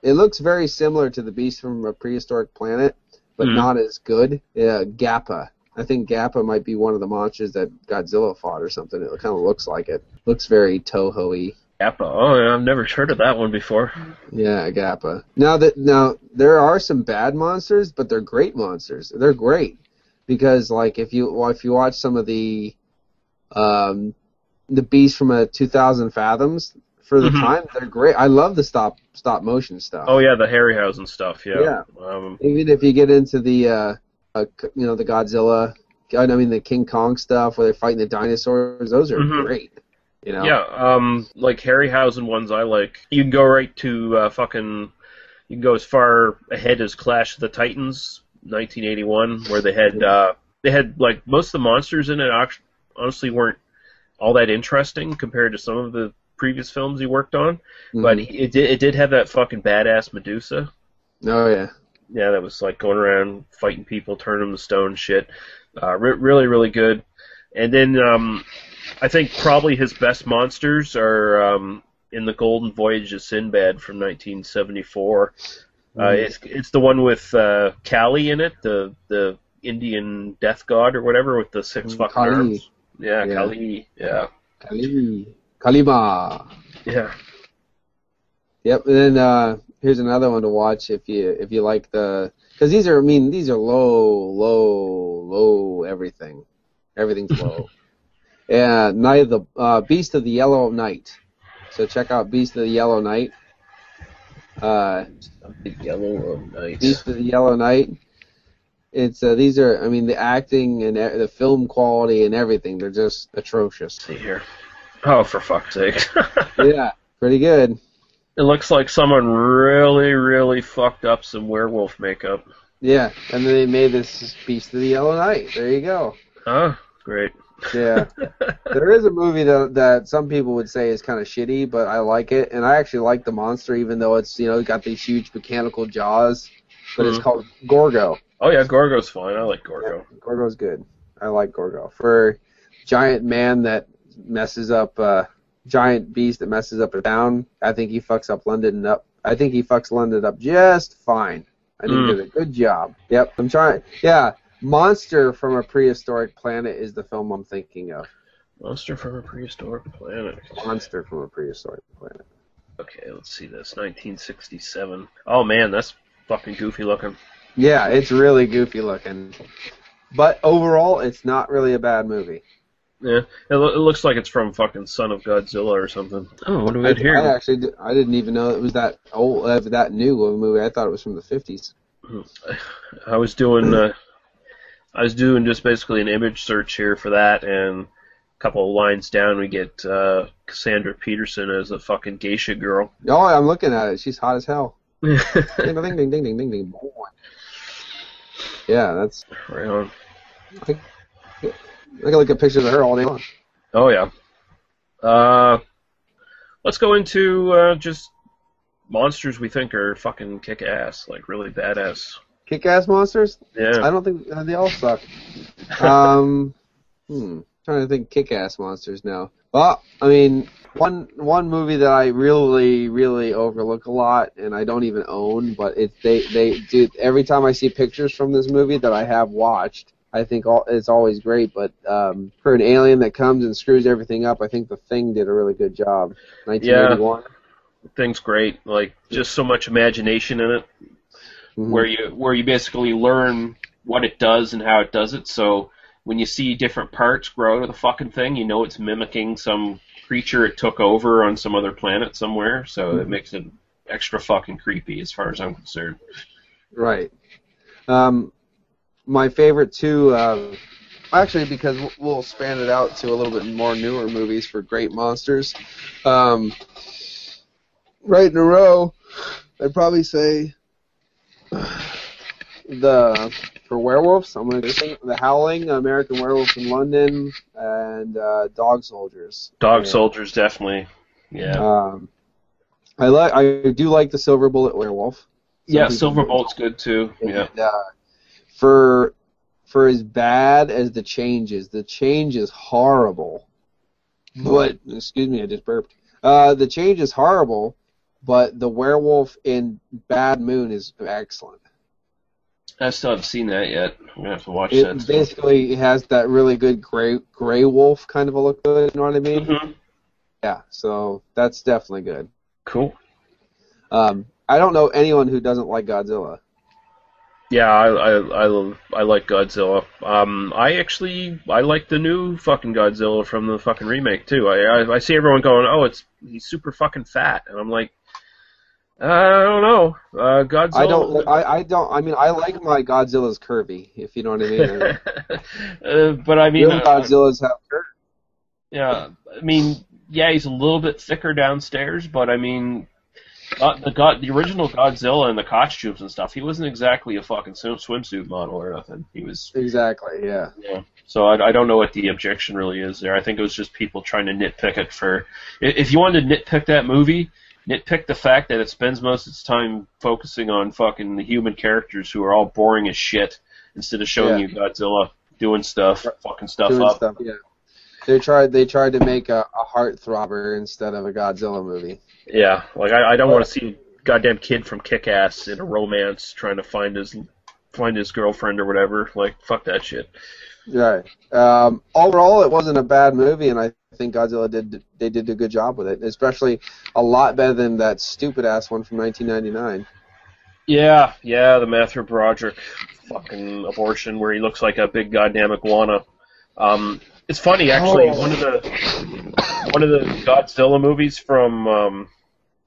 it looks very similar to the beast from a prehistoric planet, but Mhm. not as good. Yeah, Gappa. I think Gappa might be one of the monsters that Godzilla fought or something. It kind of looks like it. Looks very Toho-y. Appa. Oh, yeah, I've never heard of that one before. Yeah, Gappa. Now that now there are some bad monsters, but they're great monsters. They're great because like if you well, if you watch some of the um the beasts from a 2000 fathoms for the Mhm. time they're great. I love the stop stop motion stuff. Oh yeah, the Harryhausen stuff. Yeah. Yeah. Um, Even if you get into the uh, uh you know the Godzilla, I mean the King Kong stuff where they're fighting the dinosaurs, those are Mhm. great. You know. Yeah. Um, like Harryhausen ones, I like. You can go right to uh, fucking. You can go as far ahead as Clash of the Titans, 1981, where they had uh, they had like most of the monsters in it. Honestly, weren't all that interesting compared to some of the previous films he worked on. Mhm. But he, it did it did have that fucking badass Medusa. Oh yeah. yeah, that was like going around fighting people, turning them to stone, shit. Uh, re- really, really good. And then um, I think probably his best monsters are um, in the Golden Voyage of Sinbad from 1974. Uh, Mhm. it's it's the one with uh, Kali in it, the the Indian death god or whatever with the six Mm, fucking Kali. arms. Yeah, Yeah. Kali. Yeah, Kali. Kalima. yeah. Yep, and then uh, here's another one to watch if you if you like the because these are I mean these are low low low everything, everything's low. (laughs) yeah, Night of the uh, Beast of the Yellow Night. So check out Beast of the Yellow Night. Uh, The Yellow. Beast of the Yellow Night. It's uh, these are I mean the acting and the film quality and everything they're just atrocious. see here. Oh, for fuck's sake. (laughs) yeah, pretty good. It looks like someone really, really fucked up some werewolf makeup. Yeah, and then they made this Beast of the Yellow Night. There you go. Huh? Great. Yeah. (laughs) there is a movie that that some people would say is kind of shitty, but I like it, and I actually like the monster, even though it's you know got these huge mechanical jaws. But it's Mhm. called Gorgo. oh yeah, Gorgo's fine. I like Gorgo. Gorgo's good. I like Gorgo for giant man that messes up, uh, giant beast that messes up a town. I think he fucks up London up. I think he fucks London up just fine. I think Mm. he did a good job. Yep, I'm trying. Yeah, Monster from a Prehistoric Planet is the film I'm thinking of. Monster from a prehistoric planet. Monster from a Prehistoric Planet. Okay, let's see this. 1967. Oh man, that's fucking goofy looking. Yeah, it's really goofy looking. But overall, it's not really a bad movie. Yeah, it, lo- it looks like it's from fucking Son of Godzilla or something. Oh, what do we I, got here? I actually di- I didn't even know it was that old, uh, that new of a movie. I thought it was from the 50s. I was doing uh, I was doing just basically an image search here for that, and a couple of lines down we get uh, Cassandra Peterson as a fucking geisha girl. Oh, I'm looking at it. She's hot as hell. (laughs) ding, ding, ding, ding, ding, ding, ding. Boy. Yeah, that's. Right on. I can look at pictures of her all day long. Oh yeah, Uh, let's go into uh, just monsters we think are fucking kick ass, like really badass. Kick-ass monsters? Yeah. I don't think uh, they all suck. (laughs) Um, hmm, trying to think kick-ass monsters now. Well, I mean, one one movie that I really really overlook a lot, and I don't even own, but it they they do every time I see pictures from this movie that I have watched. I think all, it's always great, but um, for an alien that comes and screws everything up, I think The Thing did a really good job. 1981. Thing's great. Like just so much imagination in it. Mhm. where you where you basically learn what it does and how it does it. So when you see different parts grow out of the fucking thing, you know it's mimicking some creature it took over on some other planet somewhere. So it makes it extra fucking creepy as far as I'm concerned. Right. Um, my favorite two, uh, actually, because we'll- we'll span it out to a little bit more newer movies for great monsters. Um, right in a row, I'd probably say the for werewolves. I'm going to say The Howling, American Werewolf in London, and uh, Dog Soldiers. Dog Yeah. soldiers definitely. Yeah. Um, I like. I do like the Silver Bullet Werewolf. Some yeah, Silver Silverbolt's good too. Yeah. and, uh, for for as bad as the change is, the change is horrible. But excuse me, I just burped. Uh, the change is horrible, but the werewolf in Bad Moon is excellent. I still haven't seen that yet. I'm gonna have to watch It that. basically has that really good gray gray wolf kind of a look to it. You know what I mean? Mhm. Yeah. So that's definitely good. Cool. Um, I don't know anyone who doesn't like Godzilla. Yeah, I, I I love, I like Godzilla. Um, I actually I like the new fucking Godzilla from the fucking remake too. I I, I see everyone going, oh, it's he's super fucking fat, and I'm like, I don't know. Uh, Godzilla. I don't. I, I don't. I mean, I like my Godzilla's curvy. If you know what I mean. (laughs) uh, but I mean, Real uh, Godzillas have curves. yeah, I mean, yeah, he's a little bit thicker downstairs, but I mean, uh, the god, the original Godzilla and the costumes and stuff, he wasn't exactly a fucking swim, swimsuit model or nothing. He was Exactly. Yeah. Yeah. So I, I don't know what the objection really is there. I think it was just people trying to nitpick it for. If you wanted to nitpick that movie, nitpick the fact that it spends most of its time focusing on fucking the human characters who are all boring as shit, instead of showing Yeah. you Godzilla doing stuff, fucking stuff Doing up. stuff. Yeah. They tried. They tried to make a, a heart throbber instead of a Godzilla movie. Yeah, like I, I don't want to see a goddamn kid from Kick Ass in a romance trying to find his find his girlfriend or whatever. Like fuck that shit. Right. Um, overall, it wasn't a bad movie, and I think Godzilla did. They did a good job with it, especially a lot better than that stupid ass one from 1999. Yeah, yeah, the Matthew Broderick fucking abortion where he looks like a big goddamn iguana. Um, it's funny actually. Oh. One of the one of the Godzilla movies from um,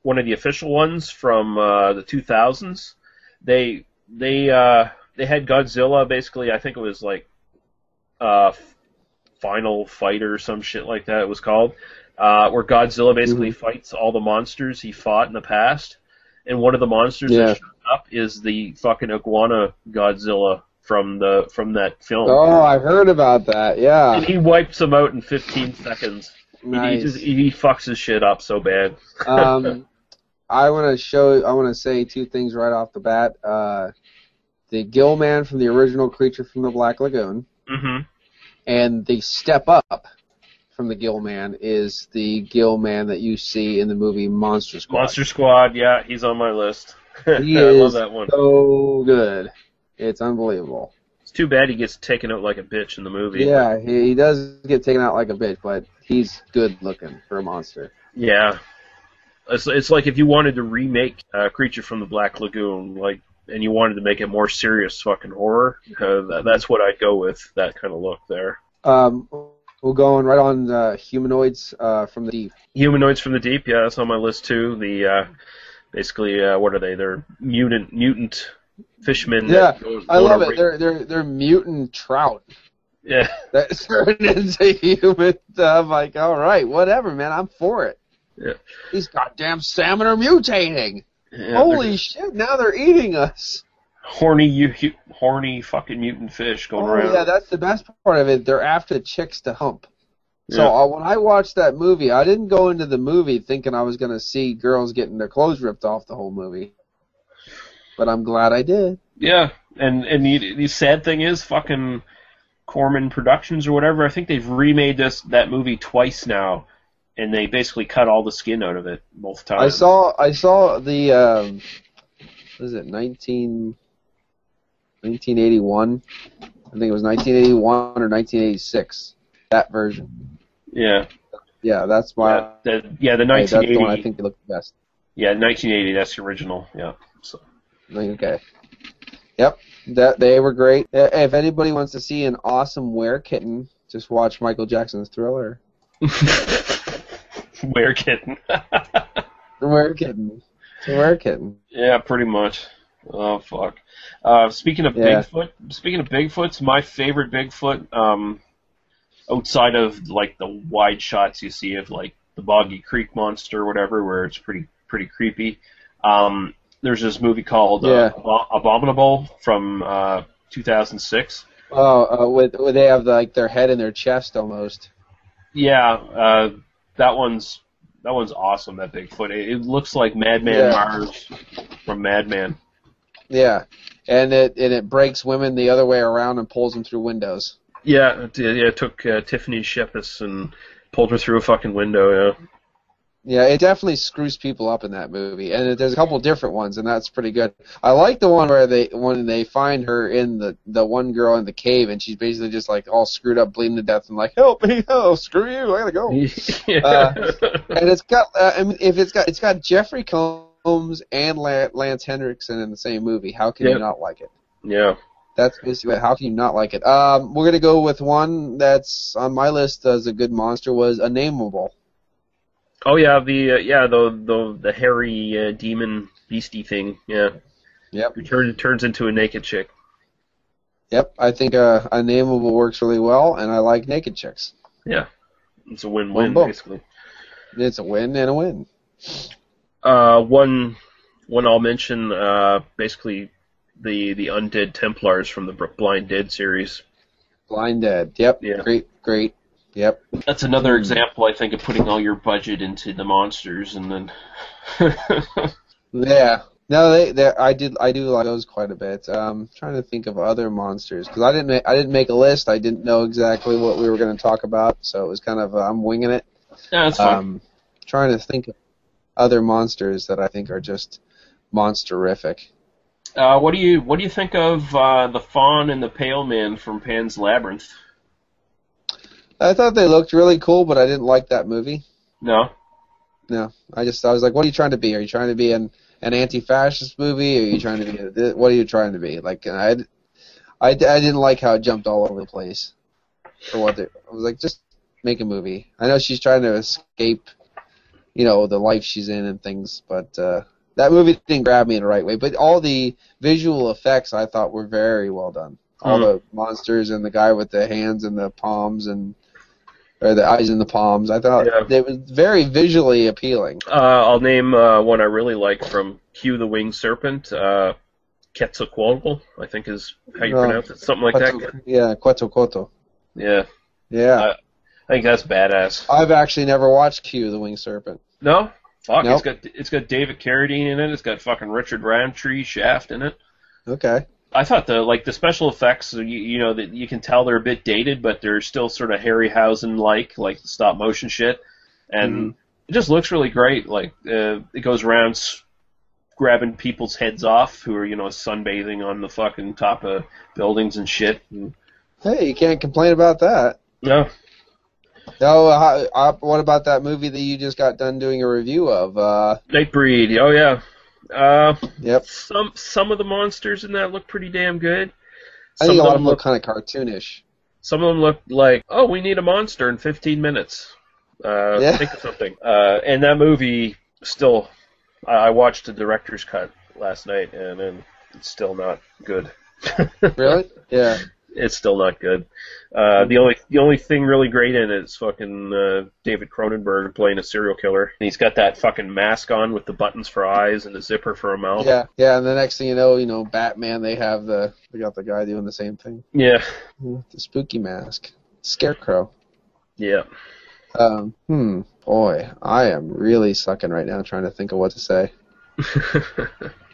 one of the official ones from uh, the 2000s. They they uh, they had Godzilla basically. I think it was like uh, Final Fighter or some shit like that. It was called uh, where Godzilla basically fights all the monsters he fought in the past. And one of the monsters Yeah. that showed up is the fucking iguana Godzilla from the from that film. Oh, I heard about that. Yeah. And he wipes him out in 15 seconds. He- He, Nice. just, he fucks his shit up so bad. um, (laughs) I want to show. I want to say two things right off the bat. Uh, the Gill Man from the original Creature from the Black Lagoon, mm-hmm. and the Step Up from the Gill Man is the Gill Man that you see in the movie Monster Squad. Monster Squad, yeah, he's on my list. (laughs) He I love that one. so good. It's unbelievable. It's too bad he gets taken out like a bitch in the movie. Yeah, he, he does get taken out like a bitch, but he's good looking for a monster. Yeah. It's, it's like if you wanted to remake uh, Creature from the Black Lagoon, like, and you wanted to make it more serious fucking horror, uh, that, that's what I'd go with. That kind of look there. Um, we're going right on uh, humanoids uh, from the deep. Humanoids from the Deep, yeah, that's on my list too. The uh, basically, uh, what are they? They're mutant mutant fishmen. Yeah, I love it. They're they're they're mutant trout yeah, (laughs) that turn into human. I'm like, all right, whatever, man. I'm for it. Yeah. These goddamn salmon are mutating. yeah Holy shit! Now they're eating us. horny, you, you, horny fucking mutant fish going Oh around. yeah, that's the best part of it. They're after chicks to hump. So Yeah. uh, when I watched that movie, I didn't go into the movie thinking I was going to see girls getting their clothes ripped off the whole movie. But I'm glad I did. Yeah, and and the, the sad thing is, fucking Corman Productions or whatever. I think they've remade this that movie twice now, and they basically cut all the skin out of it both times. I saw I saw the um, what is it 19, 1981? I think it was 1981 or 1986. That version. Yeah, Yeah, that's why. yeah, the, yeah, the hey, that's the 1980. one I think they looked the best. Yeah, 1980. That's the original. Yeah. So. Okay. Yep, that they were great. Uh, If anybody wants to see an awesome were kitten, just watch Michael Jackson's Thriller. (laughs) Were kitten. Were kitten. Were kitten. yeah, pretty much. Oh fuck. Uh, speaking of Yeah. Bigfoot, speaking of Bigfoots, my favorite Bigfoot, um, outside of like the wide shots you see of like the Boggy Creek monster or whatever, where it's pretty pretty creepy. Um, there's this movie called uh, Yeah. Abo- Abominable from uh, 2006. Oh, uh, with, with they have like their head in their chest almost. Yeah, uh, that one's that one's awesome. That Bigfoot. It, it looks like Madman Yeah. Marz from Madman. Yeah, and it and it breaks women the other way around and pulls them through windows. Yeah, it, yeah, it took uh, Tiffany Shepis and pulled her through a fucking window. Yeah. Yeah, it definitely screws people up in that movie, and there's a couple different ones, and that's pretty good. I like the one where they when they find her in the the one girl in the cave, and she's basically just like all screwed up, bleeding to death, and like, help me, oh, screw you, I gotta go. (laughs) yeah. Uh, and it's got, uh, I mean, if it's got, it's got Jeffrey Combs and Lance Henriksen in the same movie. How can Yep. you not like it? yeah. That's basically how can you not like it? Um, we're gonna go with one that's on my list as a good monster was Unnameable. Oh yeah, the uh, yeah the the the hairy uh, demon beastie thing. Yeah. Yep. Who turns turns into a naked chick. Yep, I think uh, Unnameable works really well, and I like naked chicks. Yeah. It's a win-win basically. It's a win and a win. Uh, one one I'll mention uh, basically the the undead Templars from the Blind Dead series. Blind Dead. Yep. Yeah. Great. Great. Yep. That's another example, I think, of putting all your budget into the monsters and then. (laughs) Yeah. No, they, they, I did, I do like those quite a bit. Um, trying to think of other monsters because I didn't, ma- I didn't make a list. I didn't know exactly what we were going to talk about, so it was kind of, uh, I'm winging it. yeah, that's fine. Um, trying to think of other monsters that I think are just monsterific. Uh, what do you what do you think of uh, the faun and the pale man from Pan's Labyrinth? I thought they looked really cool, but I didn't like that movie. No. No, I just, I was like, what are you trying to be? Are you trying to be an, an anti-fascist movie? Are you trying to be, a, what are you trying to be? Like, I, I, I didn't like how it jumped all over the place. For what they, I was like, just make a movie. I know she's trying to escape, you know, the life she's in and things, but uh, that movie didn't grab me in the right way. But all the visual effects I thought were very well done. All Hmm. the monsters and the guy with the hands and the palms and or the eyes in the palms. I thought Yeah. it was very visually appealing. Uh, I'll name uh, one I really like from Q the Winged Serpent. Uh, Quetzalcoatl, I think is how you Oh. pronounce it. Something like that. Yeah, Quetzalcoatl. Yeah. Yeah. Uh, I think that's badass. I've actually never watched Q, the Winged Serpent. No? Fuck, Nope. it's got it's got David Carradine in it. It's got fucking Richard Roundtree Shaft in it. Okay. I thought the like the special effects, you, you know, that you can tell they're a bit dated, but they're still sort of Harryhausen like, like stop motion shit, and Mm-hmm. it just looks really great. Like uh, it goes around s- grabbing people's heads off who are you know sunbathing on the fucking top of buildings and shit. And, Hey, you can't complain about that. no, No, how, uh, what about that movie that you just got done doing a review of? Uh, Nightbreed. Oh yeah. Uh, yep. some some of the monsters in that look pretty damn good. I Some think a lot of them them look kind of cartoonish. Some of them look like, oh, we need a monster in 15 minutes. Uh, Yeah. Think of something. Uh, and that movie still, I I watched the director's cut last night, and, and it's still not good. (laughs) Really? yeah. It's still not good. Uh, the only the only thing really great in it is fucking uh, David Cronenberg playing a serial killer. And he's got that fucking mask on with the buttons for eyes and the zipper for a mouth. Yeah, yeah, and the next thing you know, you know, Batman, they have the, they got the guy doing the same thing. Yeah. The spooky mask. Scarecrow. Yeah. Um, hmm, boy, I am really sucking right now trying to think of what to say. (laughs)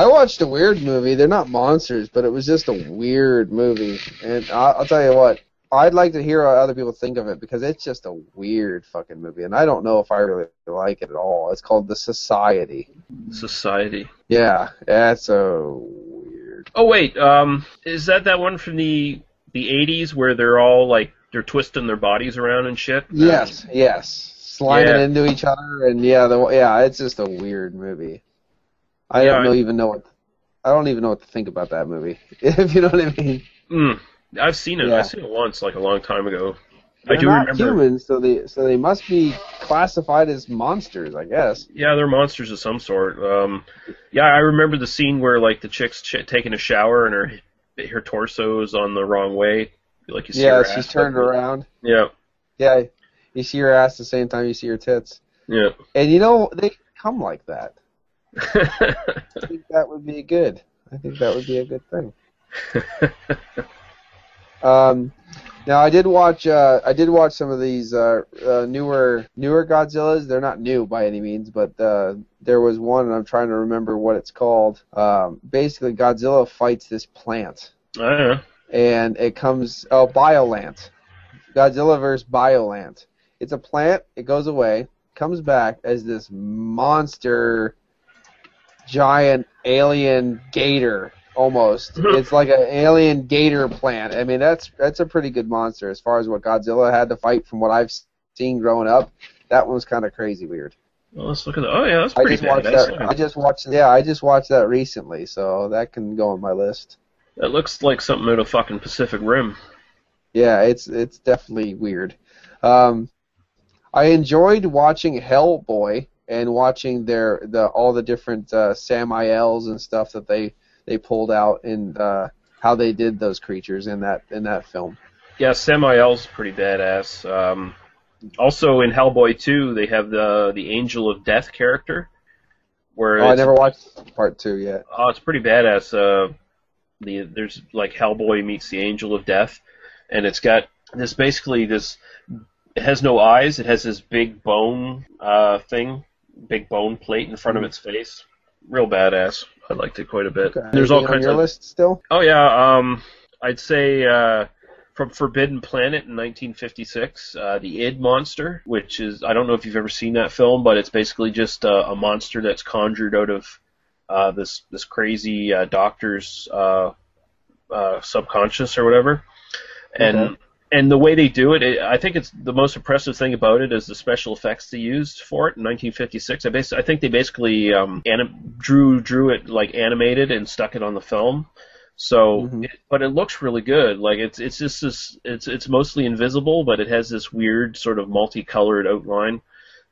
I watched a weird movie. They're not monsters, but it was just a weird movie. And I'll, I'll tell you what, I'd like to hear what other people think of it because it's just a weird fucking movie, and I don't know if I really like it at all. It's called The Society. Society. Yeah, that's so weird. Oh wait, um, is that that one from the the '80s where they're all like they're twisting their bodies around and shit? Yes, yes, sliding Yeah. into each other, and yeah, the, yeah, it's just a weird movie. I Yeah, don't know, I- even know what I don't even know what to think about that movie. (laughs) If you know what I mean. Mm, I've seen it. Yeah. I've seen it once, like a long time ago. I They're do not remember. humans, so they so they must be classified as monsters, I guess. Yeah, they're monsters of some sort. Um, yeah, I remember the scene where like the chick's ch- taking a shower and her her torso is on the wrong way. Like you see Yeah, she's turned up. around. Yeah, Yeah, you see her ass the same time you see her tits, yeah. and you know they come like that. I think that would be good. I think that would be a good thing. Um, now I did watch. Uh, I did watch some of these uh, uh, newer newer Godzillas. They're not new by any means, but uh, there was one, and I'm trying to remember what it's called. Um, basically, Godzilla fights this plant, don't and it comes. Oh, Biollante. Godzilla vs. Biollante. It's a plant. It goes away. Comes back as this monster, giant alien gator. Almost. (laughs) it's like an alien gator plant. I mean, that's that's a pretty good monster as far as what Godzilla had to fight from what I've seen growing up. That one was kind of crazy weird. Well, let's look at that. Oh yeah, that's I pretty just watched that. I just watched. Yeah, I just watched that recently, so that can go on my list. That looks like something out of fucking Pacific Rim. Yeah, it's it's definitely weird. Um, I enjoyed watching Hellboy and watching their the all the different uh, Sammaels and stuff that they they pulled out and uh, how they did those creatures in that in that film. Yeah, Sammael's pretty badass. Um, also in Hellboy 2, they have the the Angel of Death character, where Oh, I never watched part two yet. oh, it's pretty badass. Uh, the there's like Hellboy meets the Angel of Death, and it's got this basically this. It has no eyes. It has this big bone uh, thing, big bone plate in front of its face. Real badass. I liked it quite a bit. Okay. There's all Anything on kinds your of list still. Oh yeah, um, I'd say uh, from Forbidden Planet in 1956, uh, the id monster, which is I don't know if you've ever seen that film, but it's basically just uh, a monster that's conjured out of uh, this this crazy uh, doctor's uh, uh, subconscious or whatever, and. Okay. And the way they do it, it, I think it's the most impressive thing about it is the special effects they used for it in 1956. I, bas- I think they basically um, anim- drew drew it like animated and stuck it on the film. So, Mhm. it, but it looks really good. Like it's it's just this it's it's mostly invisible, but it has this weird sort of multicolored outline.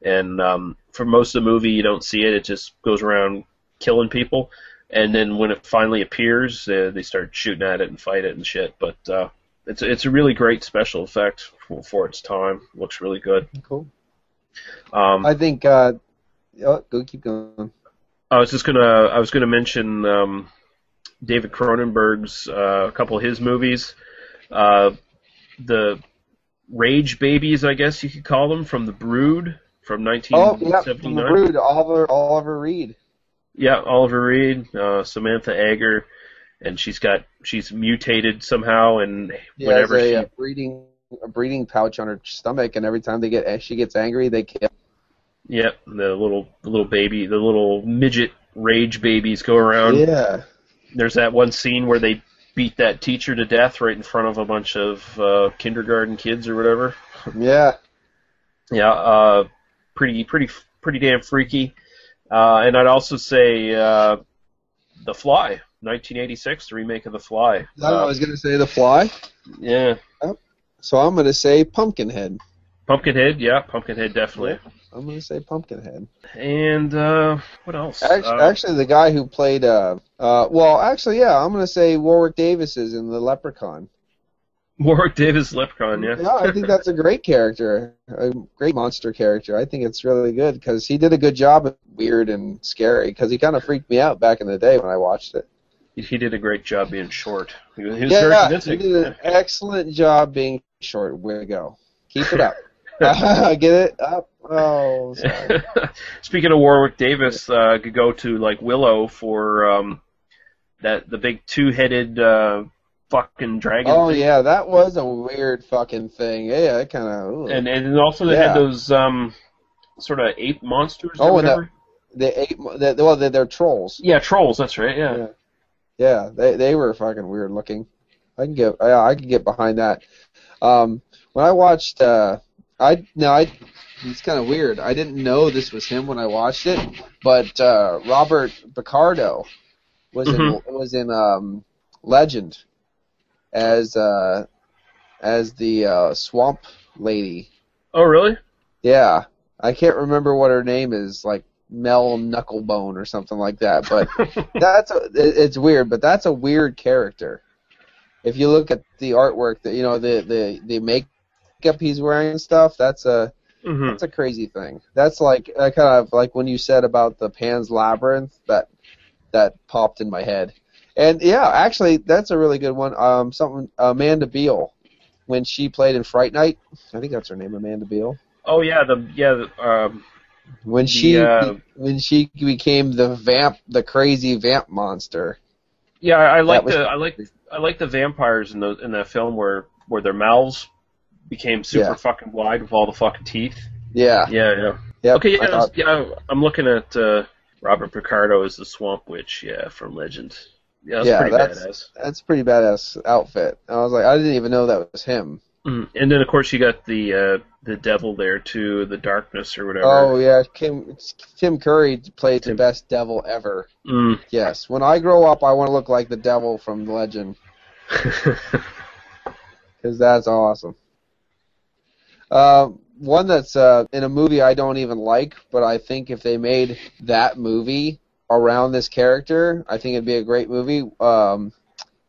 And um, for most of the movie, you don't see it. It just goes around killing people. And then when it finally appears, uh, they start shooting at it and fight it and shit. But uh, it's it's a really great special effect for, for its time. Looks really good. Cool. Um, I think. Uh, oh, go keep going. I was just gonna I was gonna mention um, David Cronenberg's uh, a couple of his movies, uh, the Rage Babies, I guess you could call them, from The Brood from 1979. Oh, yeah, from the Brood, Oliver Oliver Reed. Yeah, Oliver Reed, uh, Samantha Eggar, and she's got she's mutated somehow, and She whenever has a, she uh, breeding a breeding pouch on her stomach, and every time they get she gets angry, they kill. Yep, the little the little baby, the little midget rage babies go around. Yeah. There's that one scene where they beat that teacher to death right in front of a bunch of uh, kindergarten kids or whatever. Yeah. Yeah, uh, pretty pretty pretty damn freaky. Uh, and I'd also say uh, The Fly, 1986, the remake of The Fly. I, don't I was gonna say the fly, yeah, so I'm gonna say Pumpkinhead. Pumpkinhead, yeah, Pumpkinhead definitely. I'm gonna say Pumpkinhead. And uh, what else? Actually, Uh, actually, the guy who played, uh, uh, well, actually, yeah, I'm gonna say Warwick Davis is in the Leprechaun. Warwick Davis Leprechaun, yeah. Yeah, I think that's a great character, a great monster character. I think it's really good because he did a good job of weird and scary. Because he kind of freaked me out back in the day when I watched it. He, did a great job being short. He was, he was yeah, very he did an excellent job being short. Way to go. Keep it up. (laughs) (laughs) Get it up? Oh, sorry. (laughs) Speaking of Warwick Davis, uh, could go to like Willow for um, that the big two-headed uh, fucking dragon. Oh thing. yeah, that was a weird fucking thing. Yeah, it kind of. and and also they Yeah. had those um, sort of ape monsters. Oh, or and whatever. they ate. They, well, they're, they're trolls. yeah, trolls. That's right. Yeah. Yeah. Yeah, they they were fucking weird looking. I can get yeah, I can get behind that. Um, when I watched, uh, I no, I it's kind of weird. I didn't know this was him when I watched it, but uh, Robert Picardo was in was in um, Legend as uh, as the uh, Swamp Lady. Oh, really? Yeah, I can't remember what her name is, like Mel Knucklebone or something like that, but (laughs) that's a, it's weird, but that's a weird character. If you look at the artwork, that you know the the the makeup he's wearing and stuff, that's a hmm that's a crazy thing. That's like uh, kind of like when you said about the Pan's Labyrinth that that popped in my head. And yeah, actually, that's a really good one. Um, something Amanda Beale when she played in Fright Night. I think that's her name, Amanda Beale. Oh yeah, the yeah. The, um, When she uh, when she became the vamp, the crazy vamp monster. yeah, I, I like the I like I like the vampires in the in that film where where their mouths became super Yeah. fucking wide with all the fucking teeth. Yeah. Yeah, yeah. Yep, okay, yeah, thought- yeah. I'm looking at uh, Robert Picardo as the Swamp Witch. Yeah, from Legend. Yeah, that's Yeah, pretty that's- badass. that's pretty badass outfit. I was like, I didn't even know that was him. Mhm. And then of course you got the uh, the devil there too, the darkness or whatever. Oh yeah, Kim Tim Curry played the best devil ever. Mm. Yes. When I grow up, I want to look like the devil from the Legend (laughs) because that's awesome. Uh, one that's uh, in a movie I don't even like, but I think if they made that movie around this character, I think it'd be a great movie. Um,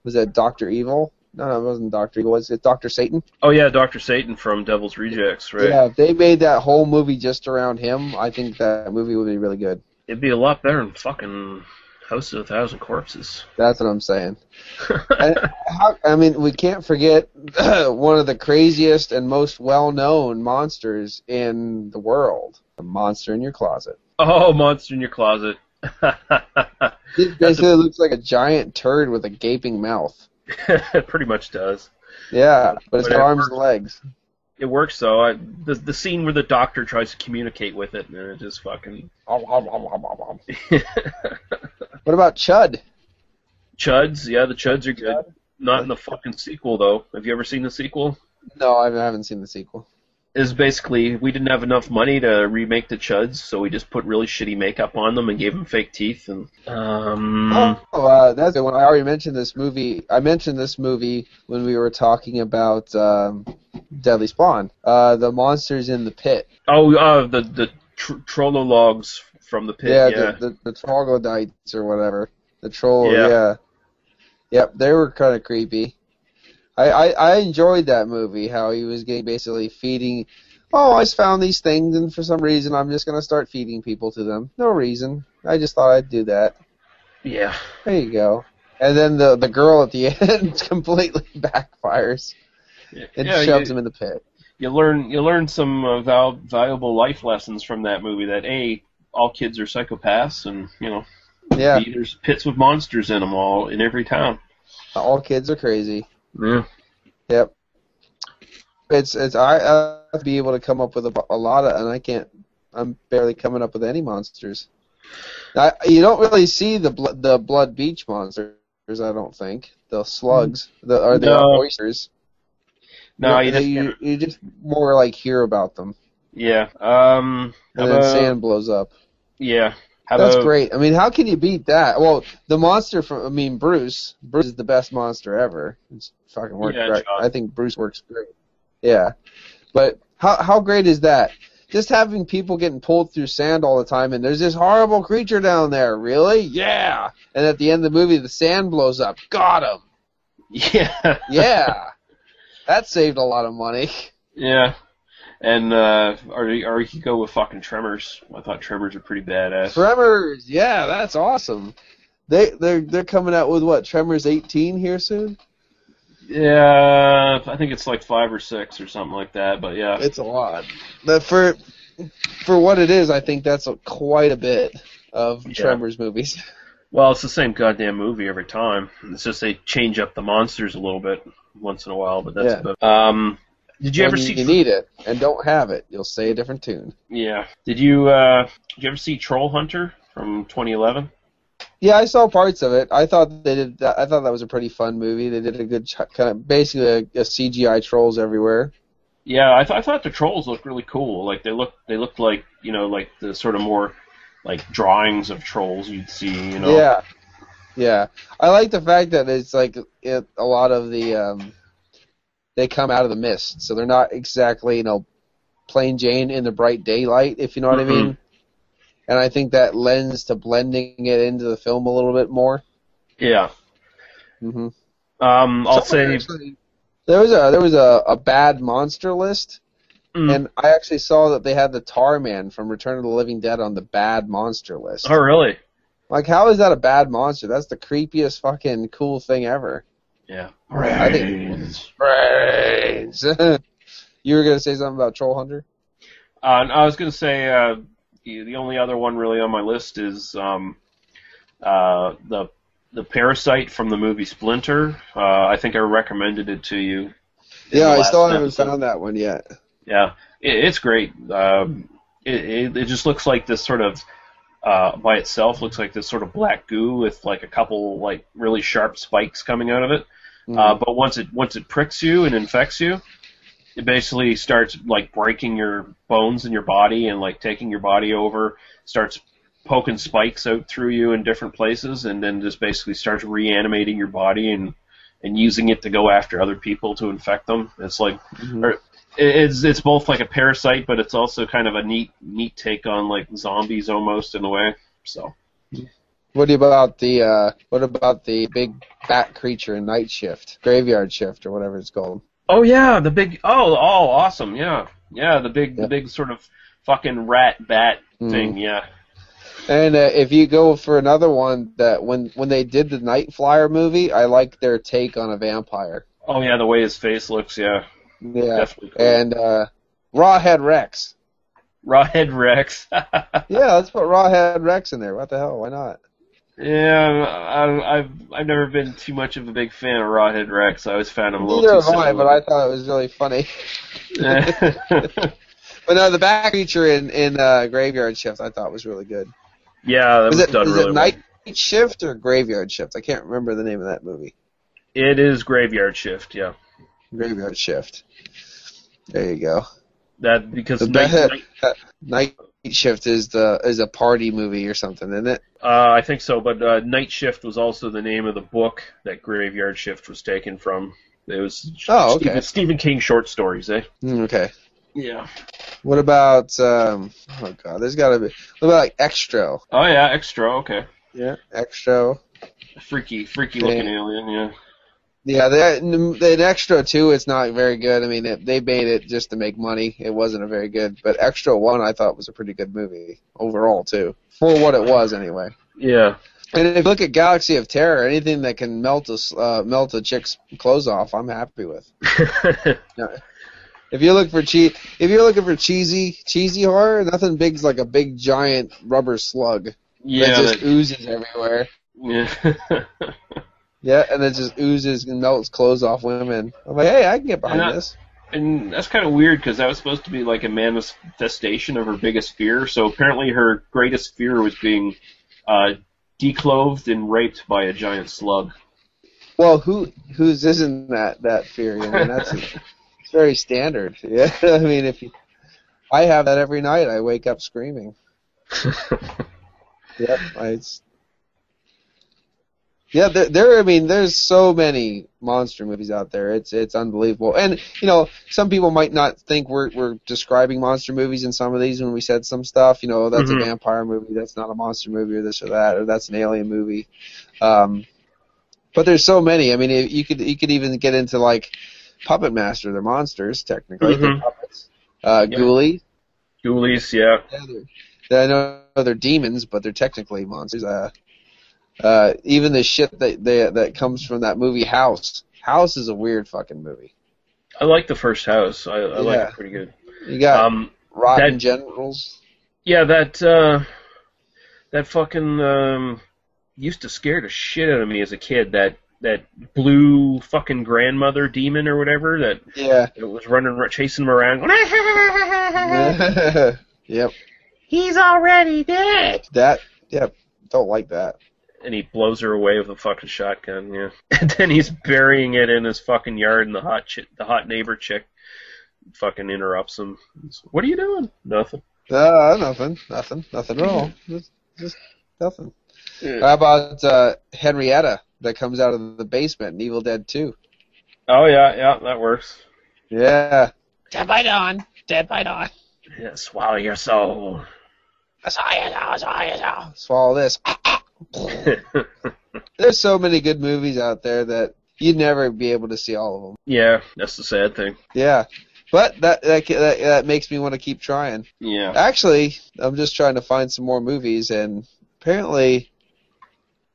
was that Doctor Evil? No, no, it wasn't Doctor Evil. Was it Doctor Satan? oh yeah, Doctor Satan from Devil's Rejects, right? Yeah, if they made that whole movie just around him, I think that movie would be really good. It'd be a lot better than fucking House of a Thousand Corpses. That's what I'm saying. (laughs) how, I mean, we can't forget (clears throat) one of the craziest and most well-known monsters in the world, the monster in your closet. oh, Monster in Your Closet. (laughs) It basically looks like a giant turd with a gaping mouth. It (laughs) pretty much does. Yeah, but it's But got it arms works. and legs. It works though. I, the the scene where the doctor tries to communicate with it, and it just fucking. (laughs) What about Chud? Chuds, yeah, the Chuds are good. Not in the fucking sequel though. Have you ever seen the sequel? No, I haven't seen the sequel. Is basically we didn't have enough money to remake the Chuds, so we just put really shitty makeup on them and gave them fake teeth and um. Oh, uh, that's the one. I already mentioned this movie. I mentioned this movie when we were talking about um, Deadly Spawn. Uh, the monsters in the pit. Oh, uh, the the tr- Trollologs from the pit. yeah, Yeah, The, the the troglodytes or whatever. The troll. Yeah. Yeah. Yep, they were kind of creepy. I, I I enjoyed that movie. How he was getting basically feeding. Oh, I just found these things, and for some reason, I'm just gonna start feeding people to them. No reason. I just thought I'd do that. yeah. There you go. And then the the girl at the (laughs) end (laughs) completely (laughs) backfires and yeah, shoves you, him in the pit. you learn you learn some uh, val- valuable life lessons from that movie. That a all kids are psychopaths, and you know, Yeah, there's pits with monsters in them all in every town. all kids are crazy. Yeah. Yep. It's it's I I have to be able to come up with a, a lot of, and I can't. I'm barely coming up with any monsters. I, you don't really see the bl- the blood beach monsters. I don't think the slugs, the are the No. oysters. No, you, you just you, you just more like hear about them, yeah. Um. And then about, sand blows up. Yeah. That's great. I mean, how can you beat that? Well, the monster from I mean Bruce. Bruce is the best monster ever. It's fucking works Yeah, great. I think Bruce works great. Yeah, but how how great is that? Just having people getting pulled through sand all the time, and there's this horrible creature down there. Really? Yeah. And at the end of the movie, the sand blows up. Got him. (laughs) Yeah. Yeah. that saved a lot of money. Yeah. And uh, or or you could go with fucking Tremors. I thought Tremors are pretty badass. Tremors. Yeah, that's awesome. They they're they're coming out with what Tremors 18 here soon. Yeah, I think it's like five or six or something like that. But yeah, It's a lot. But for for what it is, I think that's a, quite a bit of Yeah. Tremors movies. (laughs) well, it's the same goddamn movie every time. It's just they change up the monsters a little bit once in a while. But that's Yeah. about- um. Did you ever see? you need it and don't have it, you'll say a different tune. Yeah. Did you uh? Did you ever see Troll Hunter from 2011? Yeah, I saw parts of it. I thought they did. That, I thought that was a pretty fun movie. They did a good ch- kind of basically a, a CGI trolls everywhere. Yeah, I, th- I thought the trolls looked really cool. Like they looked, they looked like you know, like the sort of more like drawings of trolls you'd see. You know. Yeah, yeah. I like the fact that it's like it, a lot of the um, they come out of the mist, so they're not exactly you know plain Jane in the bright daylight, if you know what Mhm. I mean. And I think that lends to blending it into the film a little bit more. Yeah. hmm Um, I'll say. there was a there was a, a bad monster list, Mm. and I actually saw that they had the Tar Man from Return of the Living Dead on the bad monster list. Oh, really? Like, how is that a bad monster? That's the creepiest fucking cool thing ever. Yeah. I think brains. (laughs) you were gonna say something about Troll Hunter? Uh, I was going to say uh, the, the only other one really on my list is um, uh, the the parasite from the movie Splinter. Uh, I think I recommended it to you. Yeah, I still haven't episode. found that one yet. Yeah, it, it's great. Um, it, it it just looks like this sort of uh, by itself looks like this sort of black goo with like a couple like really sharp spikes coming out of it. Uh, but once it once it pricks you and infects you, it basically starts like breaking your bones in your body and like taking your body over. Starts poking spikes out through you in different places, and then just basically starts reanimating your body and and using it to go after other people to infect them. It's like Mhm. or, it's it's both like a parasite, but it's also kind of a neat neat take on like zombies almost in a way. So What about the uh, what about the big bat creature in Night Shift, Graveyard Shift, or whatever it's called? Oh yeah, the big oh oh awesome yeah yeah the big Yeah. the big sort of fucking rat bat Mhm. thing yeah And uh, if you go for another one, that when when they did the Night Flyer movie, I like their take on a vampire. oh yeah the way his face looks yeah Yeah, definitely cool. and uh, Rawhead Rex. Rawhead Rex (laughs) Yeah, let's put Rawhead Rex in there. What the hell? Why not? Yeah I, I've I've never been too much of a big fan of Rawhead Rex I always found him a little Neither too have I, but I thought it was really funny. (laughs) (laughs) But no, the back creature in in uh, Graveyard Shift I thought was really good. yeah that Is was it done is really it well. Night Shift or Graveyard Shift? I can't remember the name of that movie. it is Graveyard Shift yeah Graveyard Shift. There you go. that because The night, bat- night, Night Shift is the is a party movie or something, isn't it? uh, I think so but uh, Night Shift was also the name of the book that Graveyard Shift was taken from it was Oh, okay. Stephen, Stephen King short stories eh Mm, Okay. yeah What about um? Oh god, there's got to be. What about like Xtro? Oh yeah, Xtro. Okay, Yeah, Xtro. freaky, freaky looking Yeah. alien. Yeah. Yeah, the the Xtro two, it's not very good. I mean, it, they made it just to make money. It wasn't a very good, but Xtro one, I thought was a pretty good movie overall too, for what it was anyway. Yeah. And if you look at Galaxy of Terror, anything that can melt a uh, melt a chick's clothes off, I'm happy with. (laughs) If you look for che- if you're looking for cheesy cheesy horror, nothing big's like a big giant rubber slug yeah. that just that- oozes everywhere. yeah. (laughs) Yeah, and it just oozes and melts clothes off women. I'm like, hey, I can get behind And I- this. and that's kind of weird because that was supposed to be like a manifestation of her biggest fear. So apparently, her greatest fear was being uh, declothed and raped by a giant slug. Well, who whose isn't that that fear? I mean, that's (laughs) it's very standard. Yeah, (laughs) I mean, if you, I have that every night, I wake up screaming. (laughs) Yep, I, it's. Yeah, there, there. I mean, there's so many monster movies out there. It's it's unbelievable. And you know, some people might not think we're we're describing monster movies in some of these when we said some stuff. You know, that's Mhm. a vampire movie. That's not a monster movie, or this or that, or that's an alien movie. Um, but there's so many. I mean, it- you could you could even get into like Puppet Master. They're monsters technically. They're Mhm. puppets. Uh, Yeah. Ghoulies. Ghoulies, yeah. Yeah, they're, I know they're demons, but they're technically monsters. Uh, uh, even the shit that they, that comes from that movie House, House is a weird fucking movie. I like the first house. I, I like it pretty good. You got Um, Rotten that- Generals. yeah, that uh, that fucking um, used to scare the shit out of me as a kid. That that blue fucking grandmother demon or whatever that Yeah. that was running chasing him around. (laughs) yep. He's already dead. That. Yep. Don't like that. And he blows her away with a fucking shotgun. Yeah. (laughs) And then he's burying it in his fucking yard, and the hot chick, the hot neighbor chick, fucking interrupts him. He's, what are you doing? Nothing. Uh, nothing. Nothing. Nothing at all. (laughs) Just, just nothing. How about uh, Henrietta that comes out of the basement in Evil Dead 2? Oh yeah, yeah, that works. Yeah. Dead by dawn. Dead by dawn. Yeah, swallow your soul. I saw you now. I saw you. Swallow this. (laughs) There's so many good movies out there that you'd never be able to see all of them. yeah, that's the sad thing. Yeah. But that that that, that makes me want to keep trying. Yeah. Actually, I'm just trying to find some more movies, and apparently,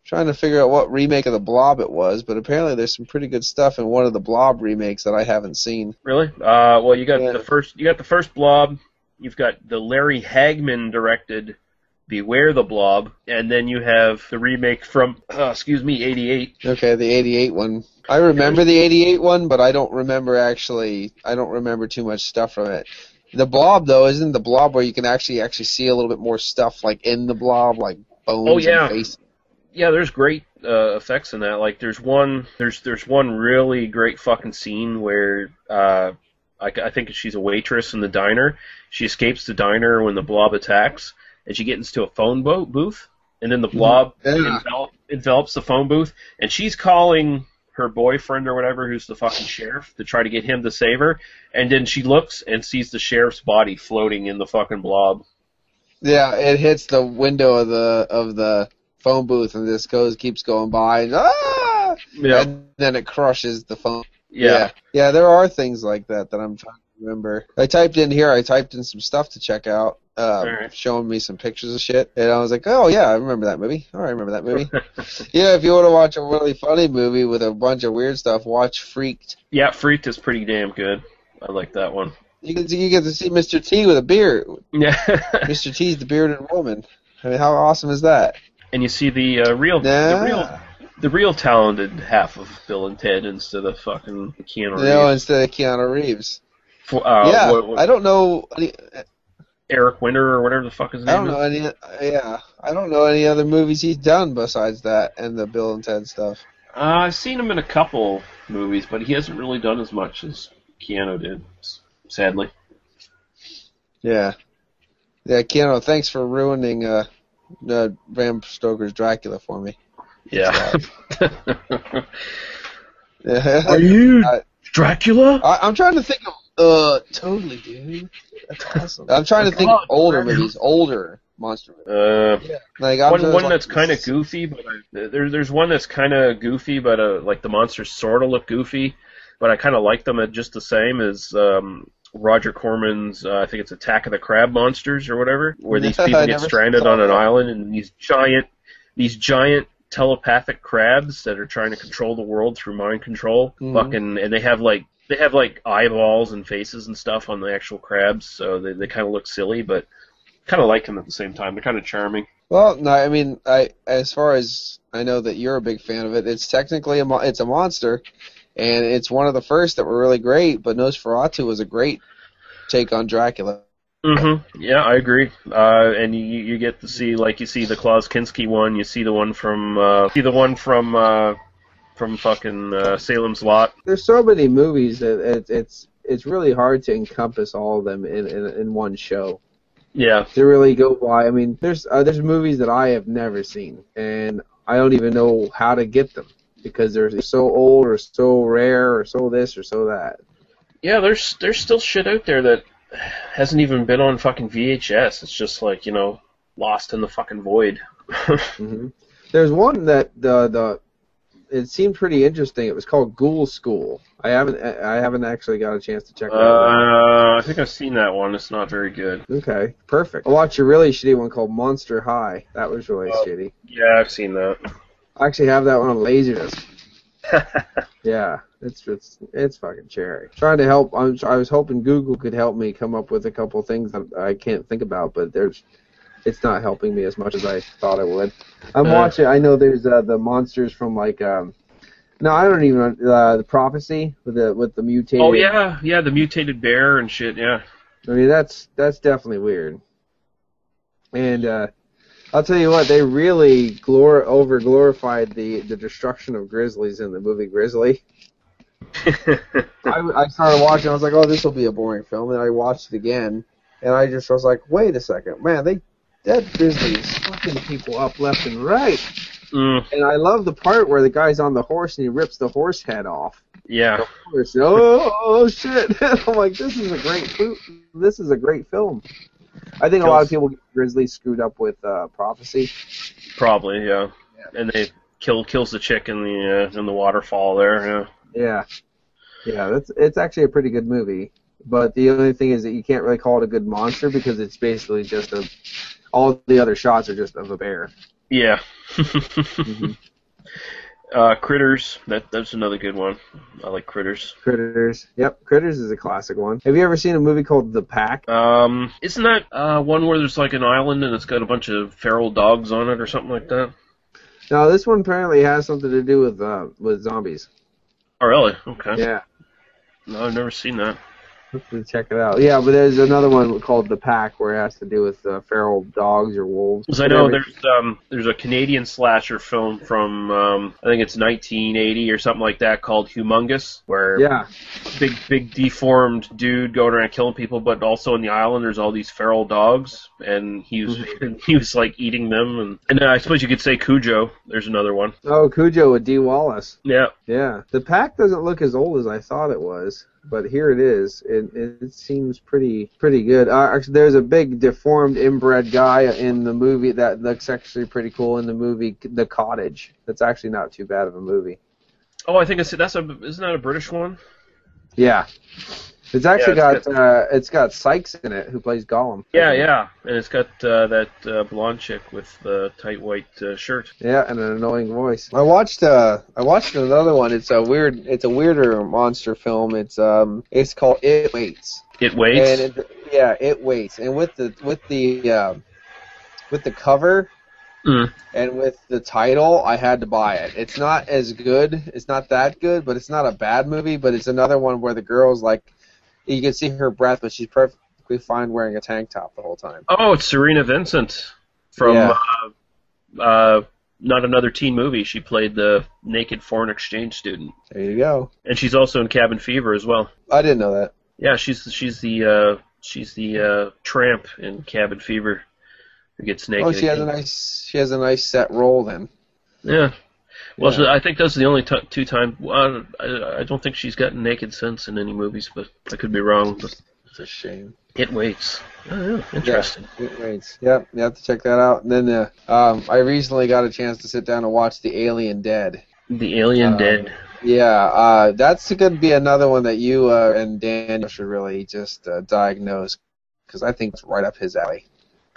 trying to figure out what remake of the Blob it was. But apparently, there's some pretty good stuff in one of the Blob remakes that I haven't seen. Really? Uh, well, you got Yeah. the first. You got the first Blob. You've got the Larry Hagman directed Beware the Blob, and then you have the remake from, uh, excuse me, '88. Okay, the '88 one. I remember the '88 one, but I don't remember actually. I don't remember too much stuff from it. The Blob though, isn't the Blob where you can actually actually see a little bit more stuff like in the Blob, like bones Oh, yeah. and face. Yeah, there's great uh, effects in that. Like, there's one, there's there's one really great fucking scene where uh, I, I think she's a waitress in the diner. She escapes the diner when the Blob attacks, and she gets into a phone bo- booth, and then the Blob Yeah. envelop, envelops the phone booth, and she's calling her boyfriend or whatever, who's the fucking sheriff, to try to get him to save her. And then she looks and sees the sheriff's body floating in the fucking blob. Yeah, it hits the window of the of the phone booth and this goes keeps going by and ah, Yeah, and then it crushes the phone. yeah, yeah, there are things like that that I'm trying remember. I typed in here. I typed in some stuff to check out, uh, Alright. showing me some pictures of shit, and I was like, oh yeah, I remember that movie. Oh, I remember that movie. (laughs) yeah, if you want to watch a really funny movie with a bunch of weird stuff, watch Freaked. yeah. Freaked is pretty damn good. I like that one. You get to, you get to see Mr. T with a beard. Yeah, (laughs) Mr. T's the bearded woman. I mean, how awesome is that? and you see the uh, real, Yeah. the real, the real talented half of Bill and Ted instead of fucking Keanu Reeves. You instead of Keanu Reeves. For- uh, yeah, what- what- I don't know. Any, Eric Winter or whatever the fuck his I name don't is. know any. Yeah, I don't know any other movies he's done besides that and the Bill and Ted stuff. Uh, I've seen him in a couple movies, but he hasn't really done as much as Keanu did, sadly. Yeah, yeah. Keanu, thanks for ruining uh, uh Bram Stoker's Dracula for me. Yeah. (laughs) Yeah. Are you (laughs) I- Dracula? I, I'm trying to think of. Uh, totally, dude. That's (laughs) awesome. I'm trying to think of older movies, older monster movies. Uh, Like I'm one just one like- that's kind of goofy, but I, there's there's one that's kind of goofy, but uh, like the monsters sort of look goofy, but I kind of like them at just the same as um, Roger Corman's. Uh, I think it's Attack of the Crab Monsters or whatever, where these (laughs) people get stranded on an that. island and these giant these giant telepathic crabs that are trying to control the world through mind control. Mhm. Fucking, and they have like they have like eyeballs and faces and stuff on the actual crabs, so they they kind of look silly, but kind of like them at the same time. They're kind of charming. Well, no, I mean, I as far as I know that you're a big fan of it, it's technically a mo- it's a monster, and it's one of the first that were really great. But Nosferatu was a great take on Dracula. Mm-hmm. Yeah, I agree. Uh, and you you get to see like you see the Klaus Kinski one, you see the one from uh, see the one from uh, from fucking uh, Salem's Lot. There's so many movies that it, it's it's really hard to encompass all of them in in, in one show. Yeah, to really go by. I mean, there's uh, there's movies that I have never seen, and I don't even know how to get them because they're so old or so rare or so this or so that. yeah. There's there's still shit out there that hasn't even been on fucking VHS. It's just like you know lost in the fucking void. (laughs) hmm There's one that the the it seemed pretty interesting. It was called Ghoul School. I haven't I haven't actually got a chance to check that out. Uh, I think I've seen that one. It's not very good. Okay, perfect. I watched a really shitty one called Monster High. That was really Oh. shitty. Yeah, I've seen that. I actually have that one on Laserdisc. (laughs) Yeah, it's it's it's fucking cherry. Trying to help. I'm, I was hoping Google could help me come up with a couple things that I can't think about, but there's, it's not helping me as much as I thought it would. I'm Uh. watching. I know there's uh, the monsters from like um, no, I don't even uh, the prophecy with the with the mutated. oh yeah, yeah, the mutated bear and shit. Yeah. I mean that's that's definitely weird. And uh, I'll tell you what, they really glor over glorified the the destruction of grizzlies in the movie Grizzly. (laughs) I, I started watching. I was like, "Oh, this will be a boring film," and I watched it again, and I just was like, "Wait a second, man! They that grizzly is fucking people up left and right." mm, And I love the part where the guy's on the horse and he rips the horse head off. yeah. Horse, oh, oh (laughs) shit! (laughs) I'm like, this is a great, this is a great film. I think a lot of people get Grizzly screwed up with uh, Prophecy. Probably, yeah. And they kill kills the chick in the uh, in the waterfall there. Yeah. Yeah, yeah, that's it's actually a pretty good movie. But the only thing is that you can't really call it a good monster because it's basically just a. All the other shots are just of a bear. Yeah. Mm-hmm. (laughs) uh, Critters. That that's another good one. I like Critters. Critters. Yep, Critters is a classic one. Have you ever seen a movie called The Pack? Um, isn't that uh, one where there's like an island and it's got a bunch of feral dogs on it or something like that? No, this one apparently has something to do with uh, with zombies. Oh, really? Okay. Yeah. No, I've never seen that. Check it out. Yeah, but there's another one called The Pack where it has to do with uh, feral dogs or wolves. Because I know there's um there's a Canadian slasher film from um I think it's 1980 or something like that called Humongous, where Yeah, big big deformed dude going around killing people, but also in the island there's all these feral dogs, and he was (laughs) (laughs) he was like eating them, and and uh, I suppose you could say Cujo. There's another one. Oh, Cujo with Dee Wallace. Yeah. Yeah, the pack doesn't look as old as I thought it was, but here it is. It it seems pretty pretty good. Uh, actually, there's a big deformed inbred guy in the movie that looks actually pretty cool in the movie The Cottage. That's actually not too bad of a movie. Oh, I think it's that's a isn't that a British one? Yeah, it's actually Yeah, it's got uh, it's got Serkis in it who plays Gollum. Yeah, yeah, and it's got uh, that uh, blonde chick with the tight white uh, shirt. Yeah, and an annoying voice. I watched uh I watched another one. It's a weird it's a weirder monster film. It's um it's called It Waits. It waits. And it, yeah, It Waits. And with the with the uh, with the cover Mm. and with the title, I had to buy it. It's not as good. It's not that good, but it's not a bad movie, but it's another one where the girl's like you can see her breath, but she's perfectly fine wearing a tank top the whole time. Oh, it's Cerina Vincent from Yeah. uh, uh, not another teen movie. She played the naked foreign exchange student, There you go. and she's also in Cabin Fever as well. I didn't know that. Yeah, she's she's the uh, she's the uh, tramp in Cabin Fever who gets naked. Oh, she has a nice she has a nice set role then. Yeah. Well, Yeah. so I think those are the only t- two times. Uh, I, I don't think she's gotten naked since in any movies, but I could be wrong. But It's a shame. it waits. Oh, yeah, interesting. Yeah, it waits. Yep, you have to check that out. And then uh, um, I recently got a chance to sit down and watch The Alien Dead. The Alien Um, Dead. Yeah, uh, that's going to be another one that you uh, and Daniel should really just uh, diagnose because I think it's right up his alley. (laughs)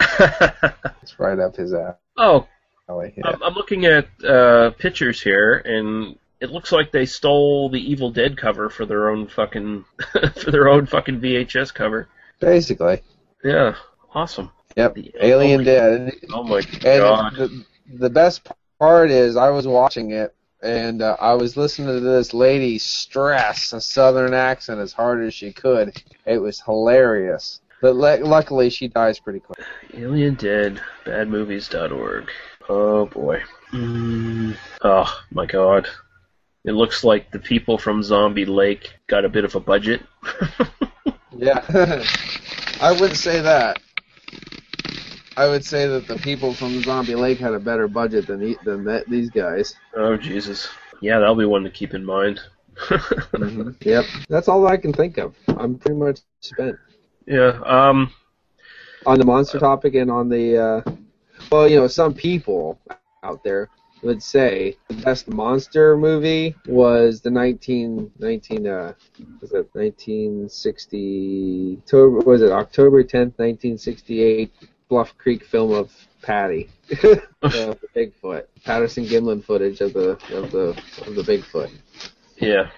It's right up his alley. oh, Yeah. I'm, I'm looking at uh, pictures here, and it looks like they stole the Evil Dead cover for their own fucking (laughs) for their own fucking VHS cover. Basically. Yeah, awesome. Yep. The Alien oh Dead. Oh my And god. the, the best part is I was watching it and uh, I was listening to this lady stress a southern accent as hard as she could. It was hilarious. But lu luckily she dies pretty quick. Alien Dead, badmovies.org. Oh boy. Mm. Oh my god. It looks like the people from Zombie Lake got a bit of a budget. (laughs) Yeah. (laughs) I wouldn't say that. I would say that the people From Zombie Lake had a better budget than the, than that, these guys. oh Jesus. Yeah, that'll be one to keep in mind. (laughs) Yep. That's all I can think of. I'm pretty much spent yeah. Um. on the monster topic and on the. Uh, well, you know, some people out there would say the best monster movie was the 19, 19 uh, was it 1960? October was it October 10th, 1968? Bluff Creek film of Patty, (laughs) the Bigfoot, Patterson Gimlin footage of the of the of the Bigfoot. Yeah.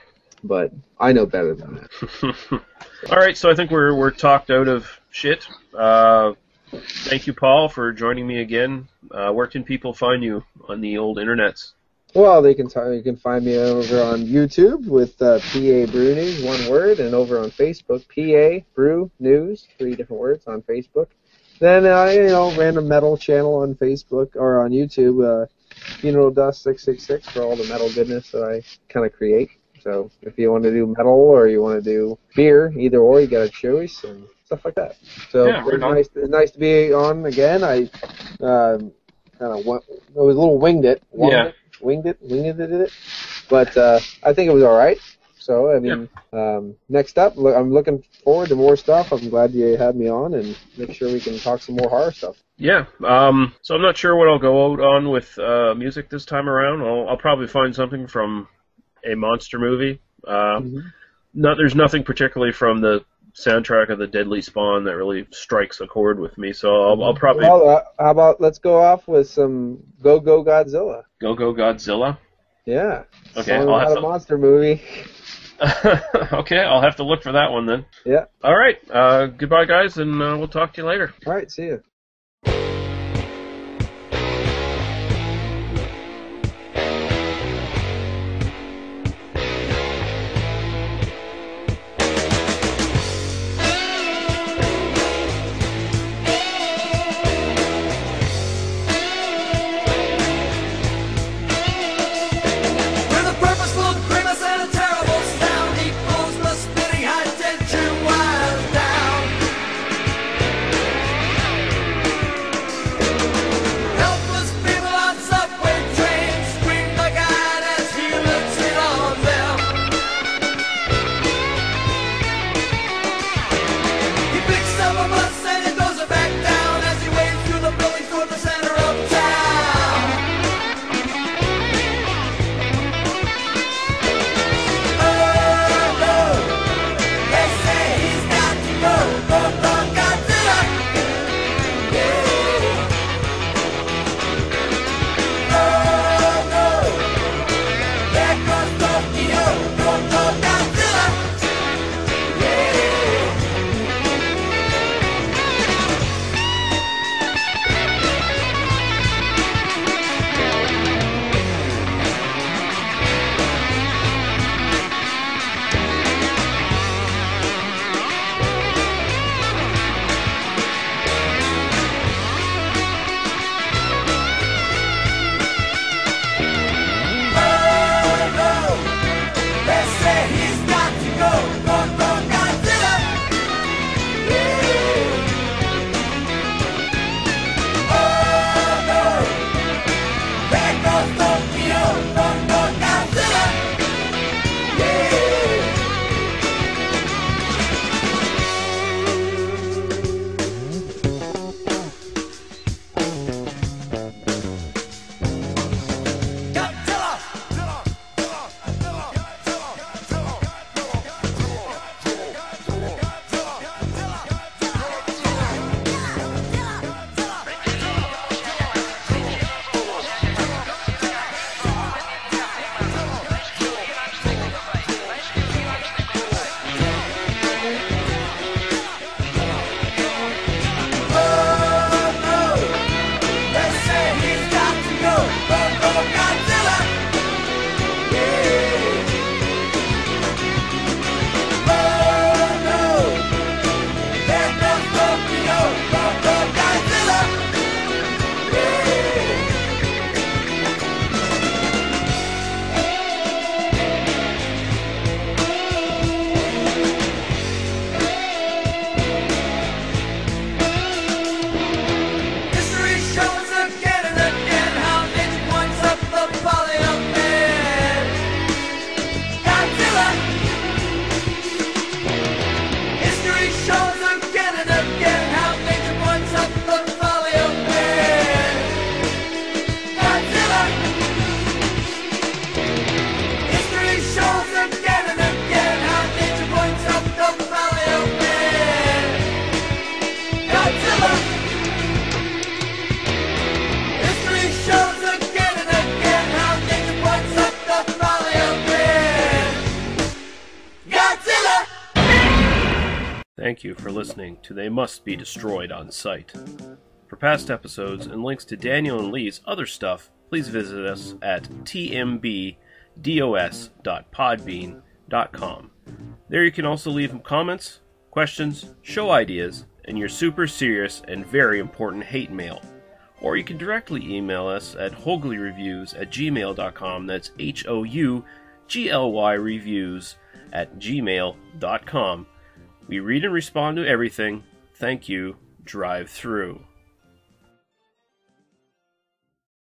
But I know better than that. (laughs) All right, so I think we're we're talked out of shit. Uh, thank you, Paul, for joining me again. Uh, where can people find you on the old internets? Well, they can t- you can find me over on YouTube with uh, PA Brew News, one word, and over on Facebook, PA Brew News, three different words on Facebook. Then uh, you know, random metal channel on Facebook or on YouTube, uh, Funeral Dust six six six for all the metal goodness that I kind of create. So if you want to do metal or you want to do beer, either or, you got a choice and stuff like that. So Yeah, it right was nice, it was nice to be on again. I um, kind of went, I was a little winged it. Yeah. it, winged it, winged it, did it. But uh, I think it was all right. So I mean, um, next up, look, I'm looking forward to more stuff. I'm glad you had me on, and make sure we can talk some more horror stuff. Yeah. Um, so I'm not sure what I'll go out on with uh, music this time around. I'll, I'll probably find something from a monster movie. Uh, not, there's nothing particularly from the soundtrack of the Deadly Spawn that really strikes a chord with me. So I'll, I'll probably Well, uh, how about let's go off with some Go Go Godzilla? go go Godzilla. Yeah. Okay, Song I'll have about to- a monster movie. (laughs) okay, I'll have to look for that one then. Yeah. All right. Uh, goodbye, guys, and uh, we'll talk to you later. All right. See you. Listening to They Must Be Destroyed on Sight. For past episodes and links to Daniel and Lee's other stuff, please visit us at tmbdos.podbean.com. There you can also leave comments, questions, show ideas, and your super serious and very important hate mail. Or you can directly email us at houglyreviews at gmail.com. That's H O U G L Y reviews at gmail.com. We read and respond to everything. Thank you. Drive through.